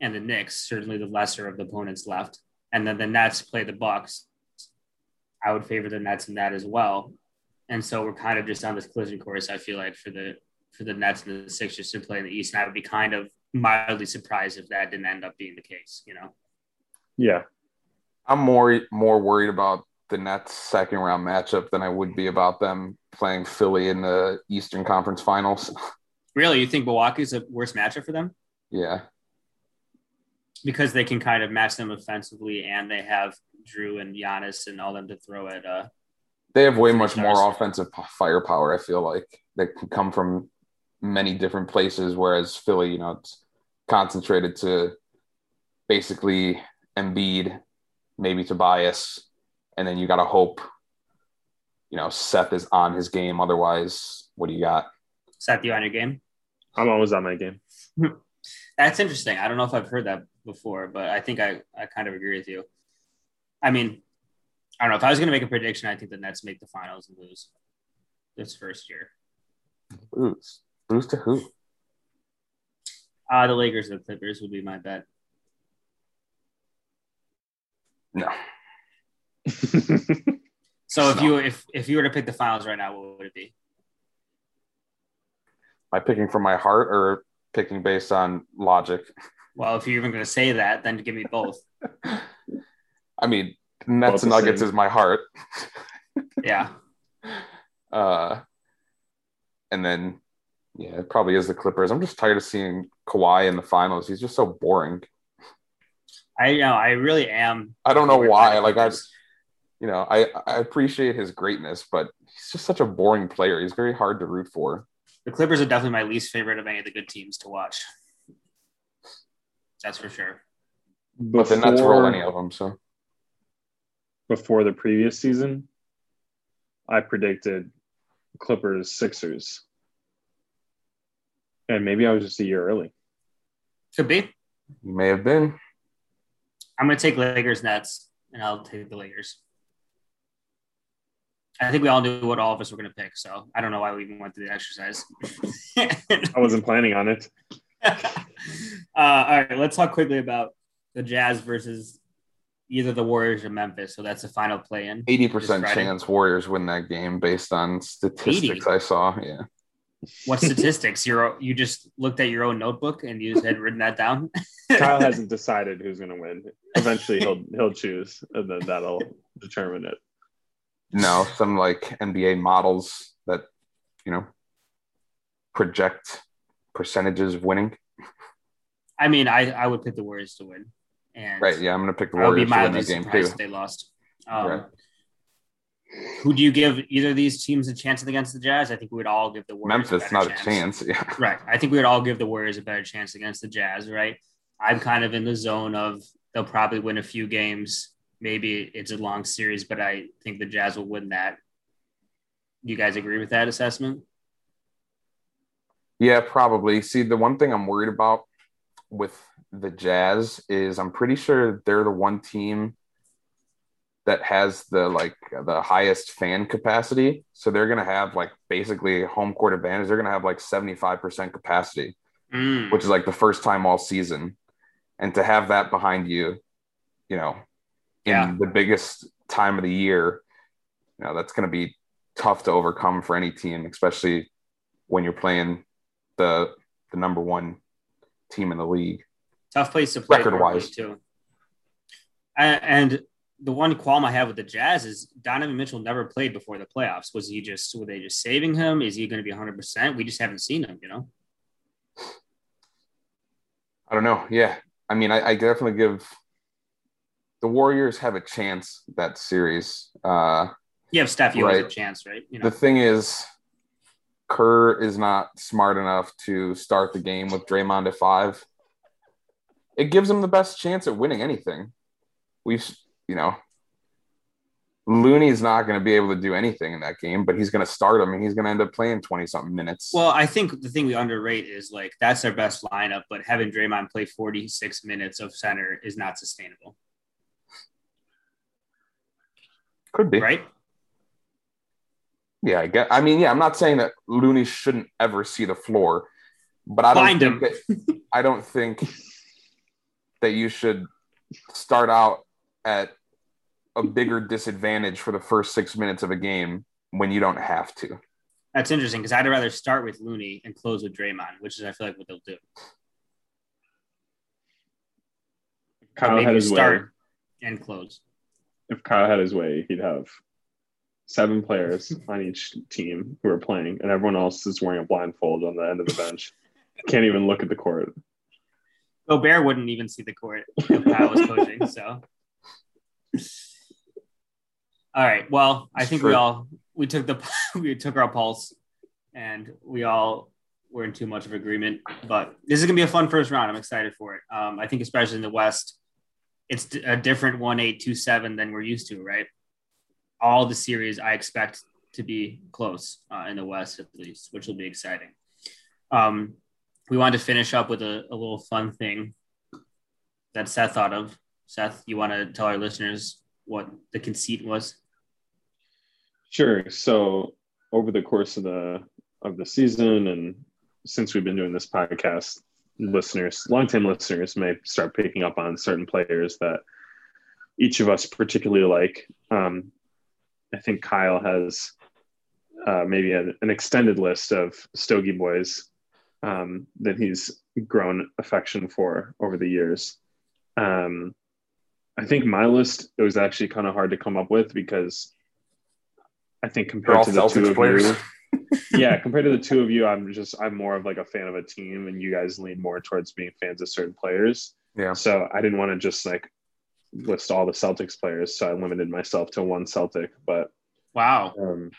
Speaker 1: and the Knicks, certainly the lesser of the opponents left. And then the Nets play the Bucks. I would favor the Nets in that as well. And so we're kind of just on this collision course. I feel like for the for the Nets and the Sixers to play in the East, and I would be kind of mildly surprised if that didn't end up being the case. You know,
Speaker 2: Yeah,
Speaker 3: I'm more more worried about the Nets second round matchup than I would be about them playing Philly in the Eastern Conference Finals.
Speaker 1: really, you think Milwaukee's a worse matchup for them
Speaker 3: yeah,
Speaker 1: because they can kind of match them offensively, and they have Jrue and Giannis and all them to throw at. Uh,
Speaker 3: they have way
Speaker 1: Three
Speaker 3: much more offensive firepower. I feel like they can come from many different places, whereas Philly, you know, it's concentrated to basically Embiid, maybe Tobias, and then you got to hope, you know, Seth is on his game. Otherwise, what do you got?
Speaker 1: set you on your game.
Speaker 2: I'm always on my game.
Speaker 1: That's interesting. I don't know if I've heard that before, but I think I, I kind of agree with you. I mean, I don't know. If I was going to make a prediction, I think the Nets make the finals and lose this first year.
Speaker 3: Lose, lose to who?
Speaker 1: Uh, the Lakers and the Clippers would be my bet.
Speaker 3: No,
Speaker 1: So if
Speaker 3: No.
Speaker 1: you if if you were to pick the finals right now, what would it be?
Speaker 3: am I picking from my heart or picking based on logic?
Speaker 1: Well, if you're even going to say that, then give me both.
Speaker 3: I mean, Nets
Speaker 2: Both
Speaker 3: and Nuggets
Speaker 2: same.
Speaker 3: is my heart.
Speaker 1: Yeah,
Speaker 3: Uh, and then, yeah, it probably is the Clippers. I'm just tired of seeing Kawhi in the finals. He's just so boring.
Speaker 1: I you know I really am.
Speaker 3: I don't know why. Like I, you know, I I appreciate his greatness, but he's just such a boring player. He's very hard to root for.
Speaker 1: The Clippers are definitely my least favorite of any of the good teams to watch. That's for sure.
Speaker 3: But the Nets roll any of them. So
Speaker 2: before the previous season, I predicted Clippers Sixers. And maybe I was just a year early.
Speaker 1: Could be.
Speaker 3: may have been.
Speaker 1: I'm going to take Lakers Nets, and I'll take the Lakers. I think we all knew what all of us were going to pick, so I don't know why we even went through the exercise.
Speaker 2: I wasn't planning on it.
Speaker 1: uh, all right, let's talk quickly about the Jazz versus either the Warriors or Memphis. So that's the final play in.
Speaker 3: Eighty percent chance Warriors win that game based on statistics
Speaker 1: 80?
Speaker 3: I saw. Yeah,
Speaker 1: What statistics? You you just looked at your own notebook and you had written that down.
Speaker 2: Kyle hasn't decided who's going to win. Eventually, he'll he'll choose, and then that'll determine it.
Speaker 3: No, some like NBA models that you know project percentages of winning.
Speaker 1: I mean, I, I would pick the Warriors to win, and
Speaker 3: Right? Yeah, I'm gonna pick the
Speaker 1: I would be
Speaker 3: Warriors to win that game too.
Speaker 1: they lost. Um,
Speaker 3: Right.
Speaker 1: Who do you give either of these teams a chance against the Jazz? I think we would all give the Warriors
Speaker 3: Memphis,
Speaker 1: a
Speaker 3: not
Speaker 1: better
Speaker 3: a chance. Yeah.
Speaker 1: Right. I think we would all give the Warriors a better chance against the Jazz, right? I'm kind of in the zone of they'll probably win a few games. Maybe it's a long series, but I think the Jazz will win that. You guys agree with that assessment?
Speaker 3: Yeah, probably. See, the one thing I'm worried about with the Jazz is I'm pretty sure they're the one team that has the like the highest fan capacity. So they're gonna have like basically home court advantage. They're gonna have like 75% capacity,
Speaker 1: Mm.
Speaker 3: which is like the first time all season. And to have that behind you, you know, in
Speaker 1: Yeah.
Speaker 3: the biggest time of the year, you know, that's gonna be tough to overcome for any team, especially when you're playing the the number one team in the league.
Speaker 1: Tough place to play
Speaker 3: Record-wise.
Speaker 1: too. And, and the one qualm I have with the Jazz is Donovan Mitchell never played before the playoffs. Was he just were they just saving him? Is he going to be 100? percent We just haven't seen him. You know.
Speaker 3: I don't know. Yeah. I mean, I, I definitely give the Warriors have a chance that series. Uh,
Speaker 1: You have Steph. You always have a chance, right? You know.
Speaker 3: the thing is, Kerr is not smart enough to start the game with Draymond at five. It gives him the best chance at winning anything. We've, you know, Looney's not going to be able to do anything in that game, but he's going to start him and he's going to end up playing 20 something minutes.
Speaker 1: Well, I think the thing we underrate is like that's their best lineup, but having Draymond play 46 minutes of center is not sustainable,
Speaker 3: Could be.
Speaker 1: right?
Speaker 3: Yeah, I get. I mean, yeah, I'm not saying that Looney shouldn't ever see the floor, but I don't
Speaker 1: Find
Speaker 3: think that, I don't think that you should start out at a bigger disadvantage for the first six minutes of a game when you don't have to.
Speaker 1: That's interesting because I'd rather start with Looney and close with Draymond, which is I feel like what they'll do.
Speaker 2: Kyle
Speaker 1: Maybe
Speaker 2: had his way.
Speaker 1: start and close.
Speaker 2: If Kyle had his way, he'd have seven players on each team who are playing, and everyone else is wearing a blindfold on the end of the bench. Can't even look at the court.
Speaker 1: Gobert wouldn't even see the court if Kyle was coaching. So, all right. Well, I think we all we took the we took our pulse, and we all were in too much of agreement. But this is gonna be a fun first round. I'm excited for it. Um, I think especially in the West, it's a different one eight two seven than we're used to. Right. All the series I expect to be close uh, in the West at least, which will be exciting. Um, we wanted to finish up with a, a little fun thing that Seth thought of. Seth, you want to tell our listeners what the conceit was?
Speaker 2: Sure. So over the course of the of the season and since we've been doing this podcast, listeners, longtime listeners may start picking up on certain players that each of us particularly like. Um, I think Kyle has uh, maybe an, an extended list of Stogie boys um, that he's grown affection for over the years. Um, I think my list it was actually kind of hard to come up with because I think compared to the two of
Speaker 3: players.
Speaker 2: you, yeah, compared to the two of you, I'm just I'm more of like a fan of a team, and you guys lean more towards being fans of certain players.
Speaker 3: Yeah.
Speaker 2: So I didn't want to just like list all the Celtics players, so I limited myself to one Celtic. But
Speaker 1: Wow.
Speaker 2: um,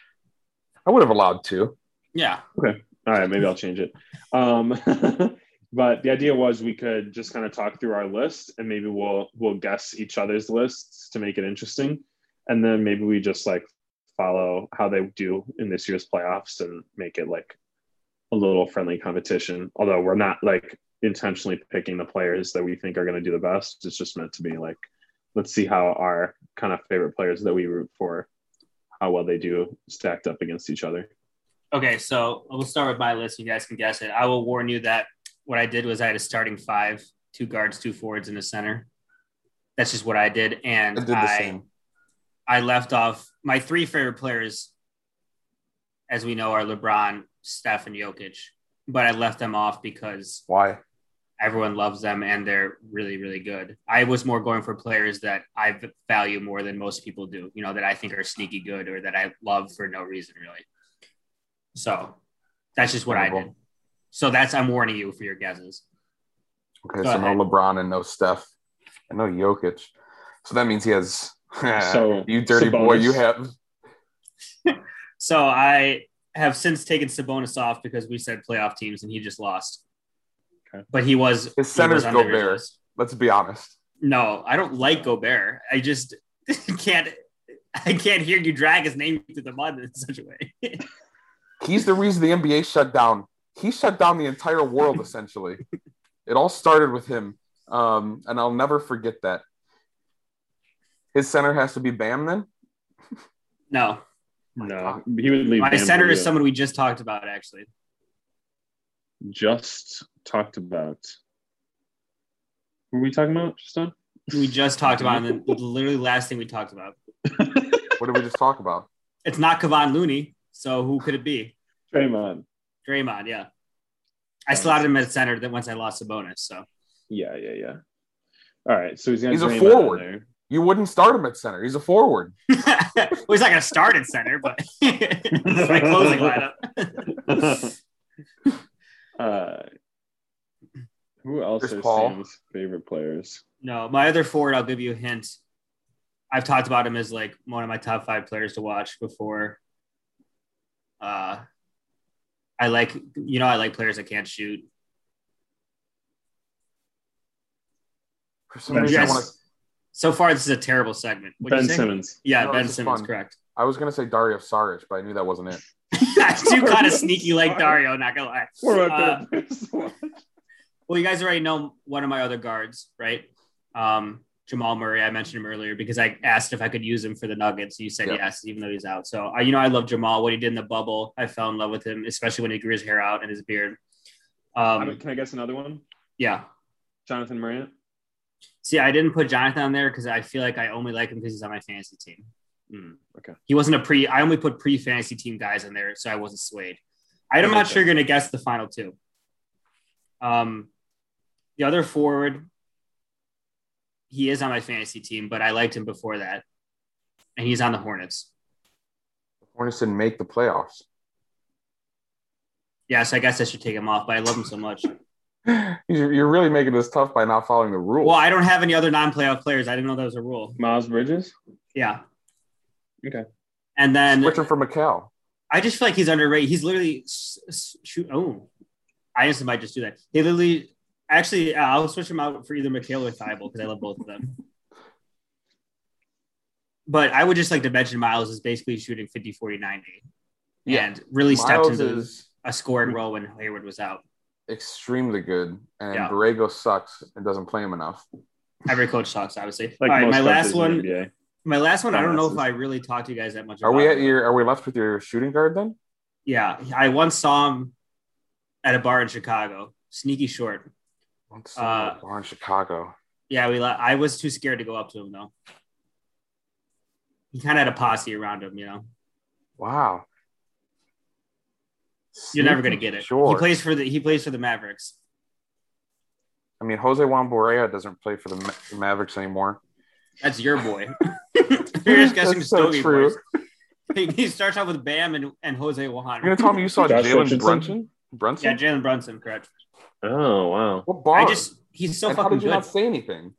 Speaker 3: I would have allowed two.
Speaker 1: Yeah. Okay.
Speaker 2: All right, maybe I'll change it. Um, but the idea was we could just kind of talk through our list, and maybe we'll we'll guess each other's lists to make it interesting, and then maybe we just like follow how they do in this year's playoffs and make it like a little friendly competition. Although we're not like intentionally picking the players that we think are going to do the best. It's just meant to be like, let's see how our kind of favorite players that we root for, how well they do stacked up against each other.
Speaker 1: Okay. So we'll start with my list. You guys can guess it. I will warn you that what I did was I had a starting five, two guards, two forwards, and a center. That's just what I did. And
Speaker 3: I did the
Speaker 1: I,
Speaker 3: same.
Speaker 1: I left off my three favorite players, as we know, are LeBron, Steph, and Jokic. But I left them off because
Speaker 3: Why?
Speaker 1: everyone loves them and they're really really good i was more going for players that i value more than most people do you know that i think are sneaky good or that i love for no reason really so that's just what i did so that's i'm warning you for your guesses
Speaker 3: Okay,
Speaker 1: Go
Speaker 3: so
Speaker 1: ahead.
Speaker 3: no LeBron and no Steph, and no Jokic. So that means he has.
Speaker 2: So,
Speaker 3: you dirty boy, you have.
Speaker 1: so i have since taken sabonis off because we said playoff teams and he just lost
Speaker 2: Okay.
Speaker 1: but he was
Speaker 3: His center's
Speaker 1: was under his
Speaker 3: Let's be honest.
Speaker 1: no i don't like gobert i just can't i can't hear you drag his name through the mud in such a way
Speaker 3: He's the reason the NBA shut down. He shut down the entire world essentially. it all started with him, um, and I'll never forget that. His center has to be Bam then.
Speaker 1: No,
Speaker 2: No, he would leave.
Speaker 1: my
Speaker 2: Bam
Speaker 1: center is someone we just talked about. Actually,
Speaker 2: just talked about. Who were we talking about just now?
Speaker 1: we just talked about, and then literally last thing we talked about.
Speaker 3: What did we just talk about?
Speaker 1: It's not Kevon Looney, so who could it be?
Speaker 2: Draymond.
Speaker 1: Draymond, yeah. I slotted him at center that once I lost Sabonis. So
Speaker 2: Yeah, yeah, yeah. All right, so he's got
Speaker 3: He's a
Speaker 2: Draymond in
Speaker 3: forward.
Speaker 2: There.
Speaker 3: You wouldn't start him at center. He's a forward.
Speaker 1: well, he's not going to start at center, but it's my closing lineup.
Speaker 2: uh, who else
Speaker 3: Chris
Speaker 2: are
Speaker 3: Paul.
Speaker 2: Sam's favorite players?
Speaker 1: no, my other forward, I'll give you a hint. I've talked about him as like one of my top five players to watch before. Uh, I like, you know, I like players that can't shoot.
Speaker 3: For some reason, I, wanna,
Speaker 1: So far, this is a terrible segment. What'd
Speaker 2: Ben
Speaker 1: you?
Speaker 2: Simmons.
Speaker 1: Yeah,
Speaker 3: No,
Speaker 1: Ben
Speaker 3: is
Speaker 1: Simmons,
Speaker 3: fun.
Speaker 1: correct.
Speaker 3: I was gonna say Dario Saric, but I knew that wasn't it.
Speaker 1: I do kind of sneaky like Dario, not gonna lie.
Speaker 2: What
Speaker 1: Uh. Well, you guys already know one of my other guards, right? Um, Jamal Murray. I mentioned him earlier because I asked if I could use him for the Nuggets. You said
Speaker 3: Yeah.
Speaker 1: yes, even though he's out. So, I, you know, I love Jamal. What he did in the bubble, I fell in love with him, especially when he grew his hair out and his beard.
Speaker 2: I
Speaker 1: Um,
Speaker 2: mean, Can I guess another one?
Speaker 1: yeah.
Speaker 2: Jonathan Morant.
Speaker 1: See, I didn't put Jonathan on there because I feel like I only like him because he's on my fantasy team.
Speaker 2: Mm, okay.
Speaker 1: He wasn't a pre. I only put pre fantasy team guys in there, so I wasn't swayed. I'm
Speaker 2: That
Speaker 1: not sure you're gonna guess the final two. Um, the other forward, he is on my fantasy team, but I liked him before that, and he's on the Hornets.
Speaker 3: The Hornets didn't make the playoffs.
Speaker 1: Yeah, so I guess I should take him off, but I love him so much.
Speaker 3: You're you're really making this tough by not following the rules.
Speaker 1: Well, I don't have any other non-playoff players. I didn't know that was a rule.
Speaker 2: Miles Bridges.
Speaker 1: Yeah.
Speaker 2: Okay.
Speaker 1: And then
Speaker 3: Switching for Mikal.
Speaker 1: I just feel like he's underrated. He's literally s- s- shoot. Oh, I just might just do that. He literally, actually, uh, I'll switch him out for either Mikal or Thybulle because I love both of them. But I would just like to mention Miles is basically shooting 50, 40, 90
Speaker 3: Yeah.
Speaker 1: and really stepped into
Speaker 3: is
Speaker 1: a scoring role when Hayward was out.
Speaker 3: Extremely good, and
Speaker 1: Yeah.
Speaker 3: Borrego sucks and doesn't play him enough.
Speaker 1: Every coach sucks, obviously.
Speaker 2: Like
Speaker 1: All right, my last one. My last one. I don't know if I really talked to you guys that much.
Speaker 3: Are we at
Speaker 1: it.
Speaker 3: your? Are we left with your shooting guard then?
Speaker 1: Yeah, I once saw him at a bar in Chicago. Sneaky short.
Speaker 3: Let's
Speaker 1: Uh,
Speaker 3: bar in Chicago.
Speaker 1: Yeah, we. le- I was too scared to go up to him though. He kind of had a posse around him, you know.
Speaker 3: Wow.
Speaker 1: You're never gonna get it.
Speaker 3: Sure.
Speaker 1: He plays for the. He plays for the Mavericks.
Speaker 3: I mean, Jose Juan Barea doesn't play for the Ma- Mavericks anymore.
Speaker 1: That's your boy. You're just guessing
Speaker 3: That's so true.
Speaker 1: He, he starts off with Bam and, and Jose Juan.
Speaker 3: You're gonna tell me you saw Jalen Brunson? Brunson?
Speaker 1: Yeah, Jalen Brunson, correct.
Speaker 2: Oh wow.
Speaker 3: what bar?
Speaker 1: I just he's so
Speaker 3: and how
Speaker 1: fucking
Speaker 3: did you
Speaker 1: good.
Speaker 3: not say anything?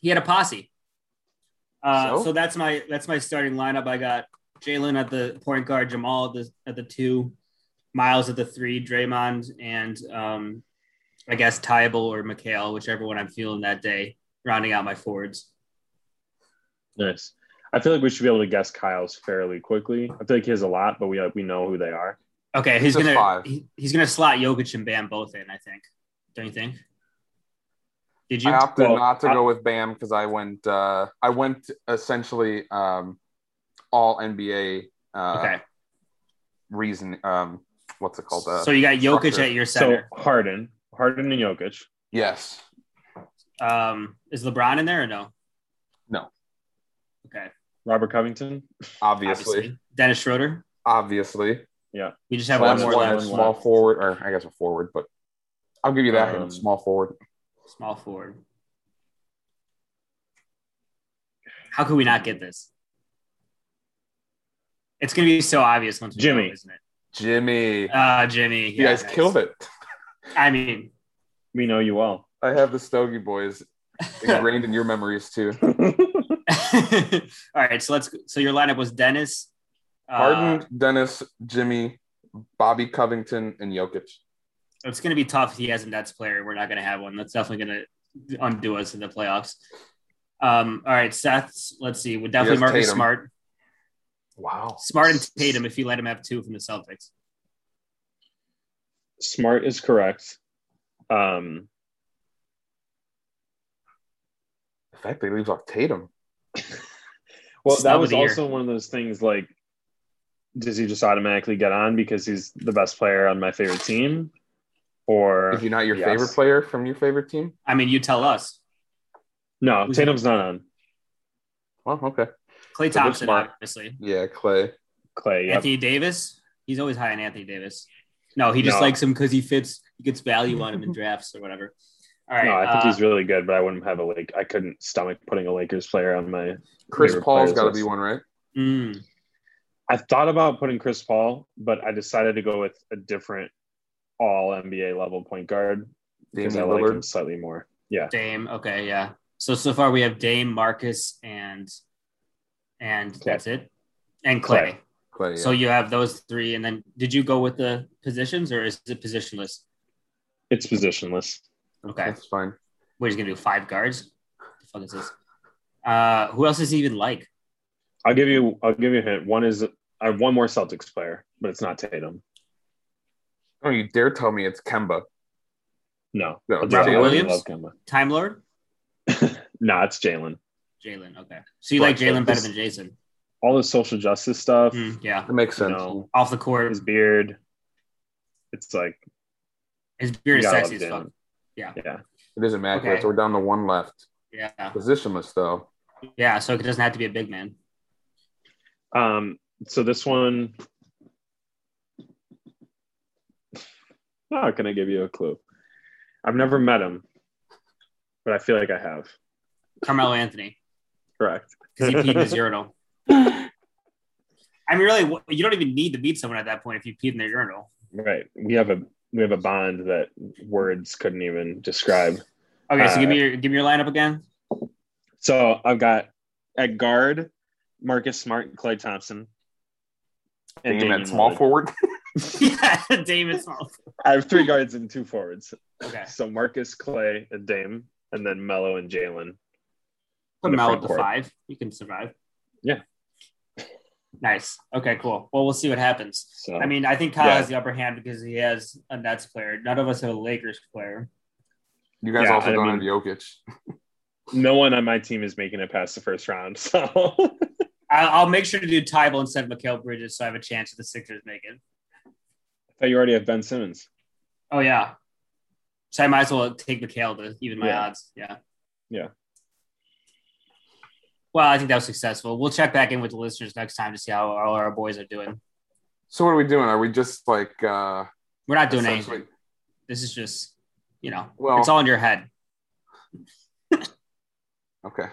Speaker 1: he had a posse. Uh,
Speaker 3: So?
Speaker 1: so? that's my that's my starting lineup. I got Jalen at the point guard, Jamal at the at the two, Miles at the three, Draymond, and um, I guess Thybulle or Mikal, whichever one I'm feeling that day, rounding out my forwards.
Speaker 2: Nice. I feel like we should be able to guess Kyle's fairly quickly. I feel like he has a lot, but we we know who they are.
Speaker 1: Okay, he's
Speaker 3: Just
Speaker 1: gonna
Speaker 3: five.
Speaker 1: he, he's gonna slot Jokic and Bam both in. I think. Don't you think? Did you?
Speaker 3: I opted
Speaker 2: Well,
Speaker 3: not to
Speaker 2: I-
Speaker 3: go with Bam because I went. Uh, I went essentially um, all NBA. Uh,
Speaker 1: okay.
Speaker 3: Reason. Um, what's it called? Uh,
Speaker 1: so you got Jokic
Speaker 3: structure.
Speaker 1: at your center. So.
Speaker 2: Harden, Harden and Jokic.
Speaker 3: yes.
Speaker 1: um, is LeBron in there or no?
Speaker 3: No.
Speaker 1: Okay.
Speaker 2: Robert Covington.
Speaker 3: Obviously.
Speaker 1: Dennis Schroeder.
Speaker 3: Obviously. Yeah.
Speaker 1: We just have
Speaker 2: So
Speaker 1: one more
Speaker 2: one-
Speaker 1: left.
Speaker 3: small
Speaker 2: left.
Speaker 3: forward, or I guess a forward, but I'll give you that
Speaker 2: Um.
Speaker 3: Small forward.
Speaker 1: Small forward. How could we not get this? It's gonna be so obvious once we
Speaker 2: Jimmy.
Speaker 1: know, isn't it?
Speaker 3: Jimmy.
Speaker 1: Uh Jimmy.
Speaker 3: you guys killed it.
Speaker 1: I mean,
Speaker 2: We know you well.
Speaker 3: I have the Stogie boys ingrained in your memories too.
Speaker 1: all right. So let's. So your lineup was Dennis, uh,
Speaker 3: Harden, Dennis, Jimmy, Bobby Covington, and Jokic.
Speaker 1: It's gonna be tough. if He has a Nets player. We're not gonna have one. That's definitely gonna undo us in the playoffs. Um. All right, Seth. Let's see. Would definitely
Speaker 3: has
Speaker 1: Marcus
Speaker 3: Tatum.
Speaker 1: Smart.
Speaker 3: Wow.
Speaker 1: Smart and Tatum. If you let him have two from the Celtics.
Speaker 2: Smart is correct. Um,
Speaker 3: The fact that he leaves off Tatum.
Speaker 2: Well, that
Speaker 1: Snub of
Speaker 2: was
Speaker 1: the year.
Speaker 2: also one of those things like, does he just automatically get on because he's the best player on my favorite team? Or
Speaker 3: if you're not your
Speaker 2: yes.
Speaker 3: favorite player from your favorite team?
Speaker 1: I mean, you tell us.
Speaker 2: No,
Speaker 1: Who's-
Speaker 2: Tatum's not on.
Speaker 3: Well, okay.
Speaker 2: Klay
Speaker 1: Thompson,
Speaker 2: smart.
Speaker 1: obviously.
Speaker 3: Yeah, Klay.
Speaker 2: Klay, yep.
Speaker 1: Anthony Davis. He's always high on Anthony Davis. No, he just
Speaker 2: No.
Speaker 1: likes him because he fits. He gets value on him in drafts or whatever. All right.
Speaker 2: no, I think
Speaker 1: uh,
Speaker 2: he's really good, but I wouldn't have a like. I couldn't stomach putting a Lakers player on my.
Speaker 3: Chris
Speaker 2: favorite
Speaker 3: Paul's
Speaker 2: players
Speaker 3: got to be one, right?
Speaker 1: mm,
Speaker 2: I thought about putting Chris Paul, but I decided to go with a different All NBA level point guard because
Speaker 3: Damian
Speaker 2: I like him
Speaker 3: Lillard.
Speaker 2: slightly more. Yeah,
Speaker 1: Dame. Okay, yeah. So so far we have Dame, Marcus, and and
Speaker 2: Klay.
Speaker 1: that's it, and Klay.
Speaker 2: Klay.
Speaker 3: Klay. Yeah.
Speaker 1: So you have those three, and then did you go with the positions or is it positionless?
Speaker 2: it's positionless.
Speaker 1: Okay,
Speaker 3: That's fine.
Speaker 1: what he's gonna do? Five guards? the fuck is this? Uh, who else is he even like?
Speaker 2: I'll give you. I'll give you a hint. One is I have one more Celtics player, but it's not Tatum.
Speaker 3: Oh, you dare tell me it's Kemba?
Speaker 2: No,
Speaker 3: No,
Speaker 2: But
Speaker 3: Robert
Speaker 2: I
Speaker 1: Williams?
Speaker 2: Kemba.
Speaker 1: Time Lord,
Speaker 2: Nah, it's Jaylen.
Speaker 1: Jaylen. Okay, so you
Speaker 2: Right,
Speaker 1: like
Speaker 2: Jaylen
Speaker 1: better than Jayson?
Speaker 2: All the social justice stuff,
Speaker 1: Mm, yeah,
Speaker 3: That makes sense.
Speaker 2: No.
Speaker 1: off the court,
Speaker 2: his beard. It's like
Speaker 1: his beard is sexy as
Speaker 2: love
Speaker 1: fuck.
Speaker 2: Jaylen.
Speaker 1: Yeah.
Speaker 2: Yeah,
Speaker 3: It is immaculate.
Speaker 1: Okay.
Speaker 3: So we're down to one left.
Speaker 1: Yeah,
Speaker 3: Positionless though.
Speaker 1: yeah. So it doesn't have to be a big man.
Speaker 2: Um, so this one, how can I give you a clue? I've never met him, but I feel like I have.
Speaker 1: Carmelo Anthony.
Speaker 2: Correct.
Speaker 1: because he peed in his urinal. I mean, really, you don't even need to meet someone at that point if you peed in their urinal.
Speaker 2: Right. We have a we have a bond that words couldn't even describe.
Speaker 1: Okay, so give
Speaker 2: Uh,
Speaker 1: me your give me your lineup again.
Speaker 2: So I've got at guard Marcus Smart and Klay Thompson.
Speaker 3: Dame
Speaker 2: Damian
Speaker 3: at small
Speaker 2: Lillard.
Speaker 3: forward.
Speaker 1: yeah, Damon Small.
Speaker 2: I have three guards and two forwards.
Speaker 1: Okay,
Speaker 2: So Marcus, Klay, and Dame, and then Melo and Jaylen.
Speaker 1: Put
Speaker 2: the
Speaker 1: Mel
Speaker 2: front
Speaker 1: at the
Speaker 2: court.
Speaker 1: five. You can survive.
Speaker 2: Yeah.
Speaker 1: Nice. Okay, cool. Well, we'll see what happens.
Speaker 2: So
Speaker 1: I mean, I think Kyle
Speaker 2: Yeah.
Speaker 1: has the upper hand because he has a Nets player. None of us have a Lakers player.
Speaker 3: You guys
Speaker 2: Yeah,
Speaker 3: also
Speaker 2: I
Speaker 3: don't
Speaker 2: mean-
Speaker 3: have Jokic.
Speaker 2: no one on my team is making it past the first round. So
Speaker 1: I- I'll make sure to do Thybulle instead of Mikal Bridges so I have a chance of the Sixers making.
Speaker 2: I thought you already have Ben Simmons.
Speaker 1: Oh yeah. So I might as well take Mikal to even my
Speaker 2: Yeah.
Speaker 1: odds. Yeah.
Speaker 2: Yeah.
Speaker 1: Well, I think that was successful. We'll check back in with the listeners next time to see how all our boys are doing.
Speaker 3: So what are we doing? Are we just like uh
Speaker 1: We're not doing anything. This is just, you know,
Speaker 3: Well-
Speaker 1: it's all in your head.
Speaker 3: Okay.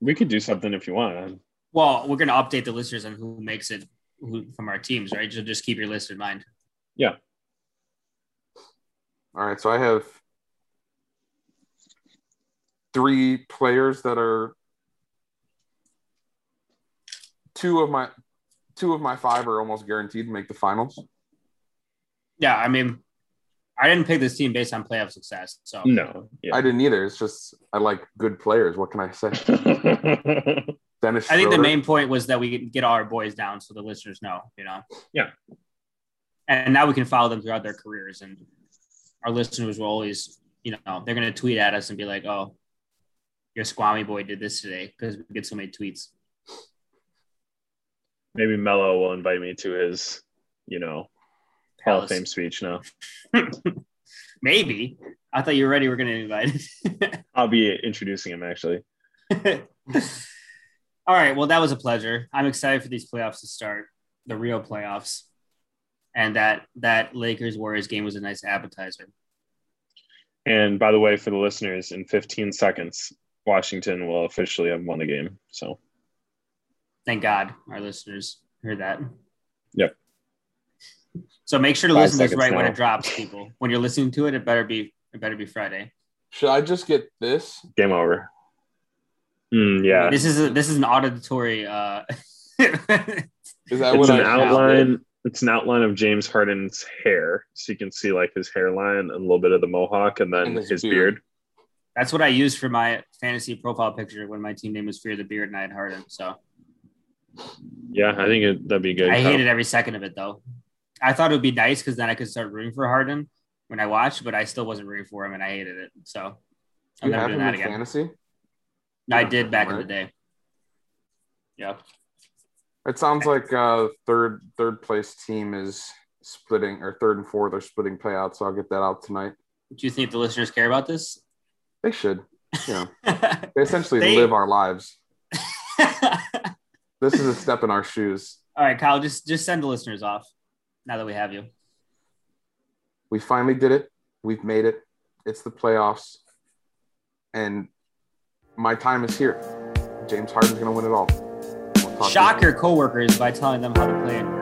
Speaker 2: We could do something if you want.
Speaker 1: Well, we're going to update the listeners on who makes it who, from our teams, right? So just keep your list in mind. Yeah.
Speaker 3: All right. So I have three players that are two of my two of my five are almost guaranteed to make the finals.
Speaker 1: Yeah. I mean, I didn't pick this team based on playoff success. So
Speaker 2: No. Yeah.
Speaker 3: I didn't either. It's just I like good players. What can I say? Dennis.
Speaker 1: I think the main point was that we get all our boys down so the listeners know, you know.
Speaker 2: Yeah.
Speaker 1: And now we can follow them throughout their careers, and our listeners will always, you know, they're gonna tweet at us and be like, "Oh, your Squammy boy did this today," because we get so many tweets.
Speaker 2: Maybe Melo will invite me to his, you know, Hall of Fame speech now.
Speaker 1: Maybe I thought you already were gonna invite.
Speaker 2: I'll be introducing him actually.
Speaker 1: all right. Well, that was a pleasure. I'm excited for these playoffs to start, the real playoffs, and that that Lakers Warriors game was a nice appetizer.
Speaker 2: And by the way, for the listeners, in 15 seconds, Washington will officially have won the game. So
Speaker 1: Thank God our listeners heard that.
Speaker 2: Yep.
Speaker 1: So make sure to
Speaker 2: Five
Speaker 1: listen to this
Speaker 2: seconds
Speaker 1: right when it drops, people. When you're listening to it, it better be it better be Friday.
Speaker 3: Should I just get this?
Speaker 2: game over. Mm, yeah.
Speaker 1: This is a, this is an auditory. Uh,
Speaker 3: Is that
Speaker 2: It's
Speaker 3: what
Speaker 2: an
Speaker 3: I
Speaker 2: outline. It's an outline of James Harden's hair, so you can see like his hairline and a little bit of the mohawk, and then
Speaker 3: And his
Speaker 2: his,
Speaker 3: beard.
Speaker 2: beard.
Speaker 1: that's what I used for my fantasy profile picture when my team name was Fear the Beard and I had Harden. So
Speaker 2: Yeah, I think it, that'd be good.
Speaker 1: I hated every second of it though. I thought it would be nice because then I could start rooting for Harden when I watched, but I still wasn't rooting for him and I hated it. So I'm
Speaker 3: you
Speaker 1: never
Speaker 3: have
Speaker 1: doing
Speaker 3: him
Speaker 1: that again.
Speaker 3: fantasy?
Speaker 1: I did back in the day. Yeah.
Speaker 3: It sounds like uh, third third place team is splitting, or third and fourth are splitting payouts. So I'll get that out tonight.
Speaker 1: Do you think the listeners care about this?
Speaker 3: They should. You know, they essentially
Speaker 1: They-
Speaker 3: live our lives. This is a step in our shoes.
Speaker 1: All right, Kyle, just just send the listeners off now that we have you.
Speaker 3: We finally did it. We've made it. It's the playoffs, and my time is here. James Harden's going to win it all. We'll talk to you
Speaker 1: Shock your coworkers by telling them how to play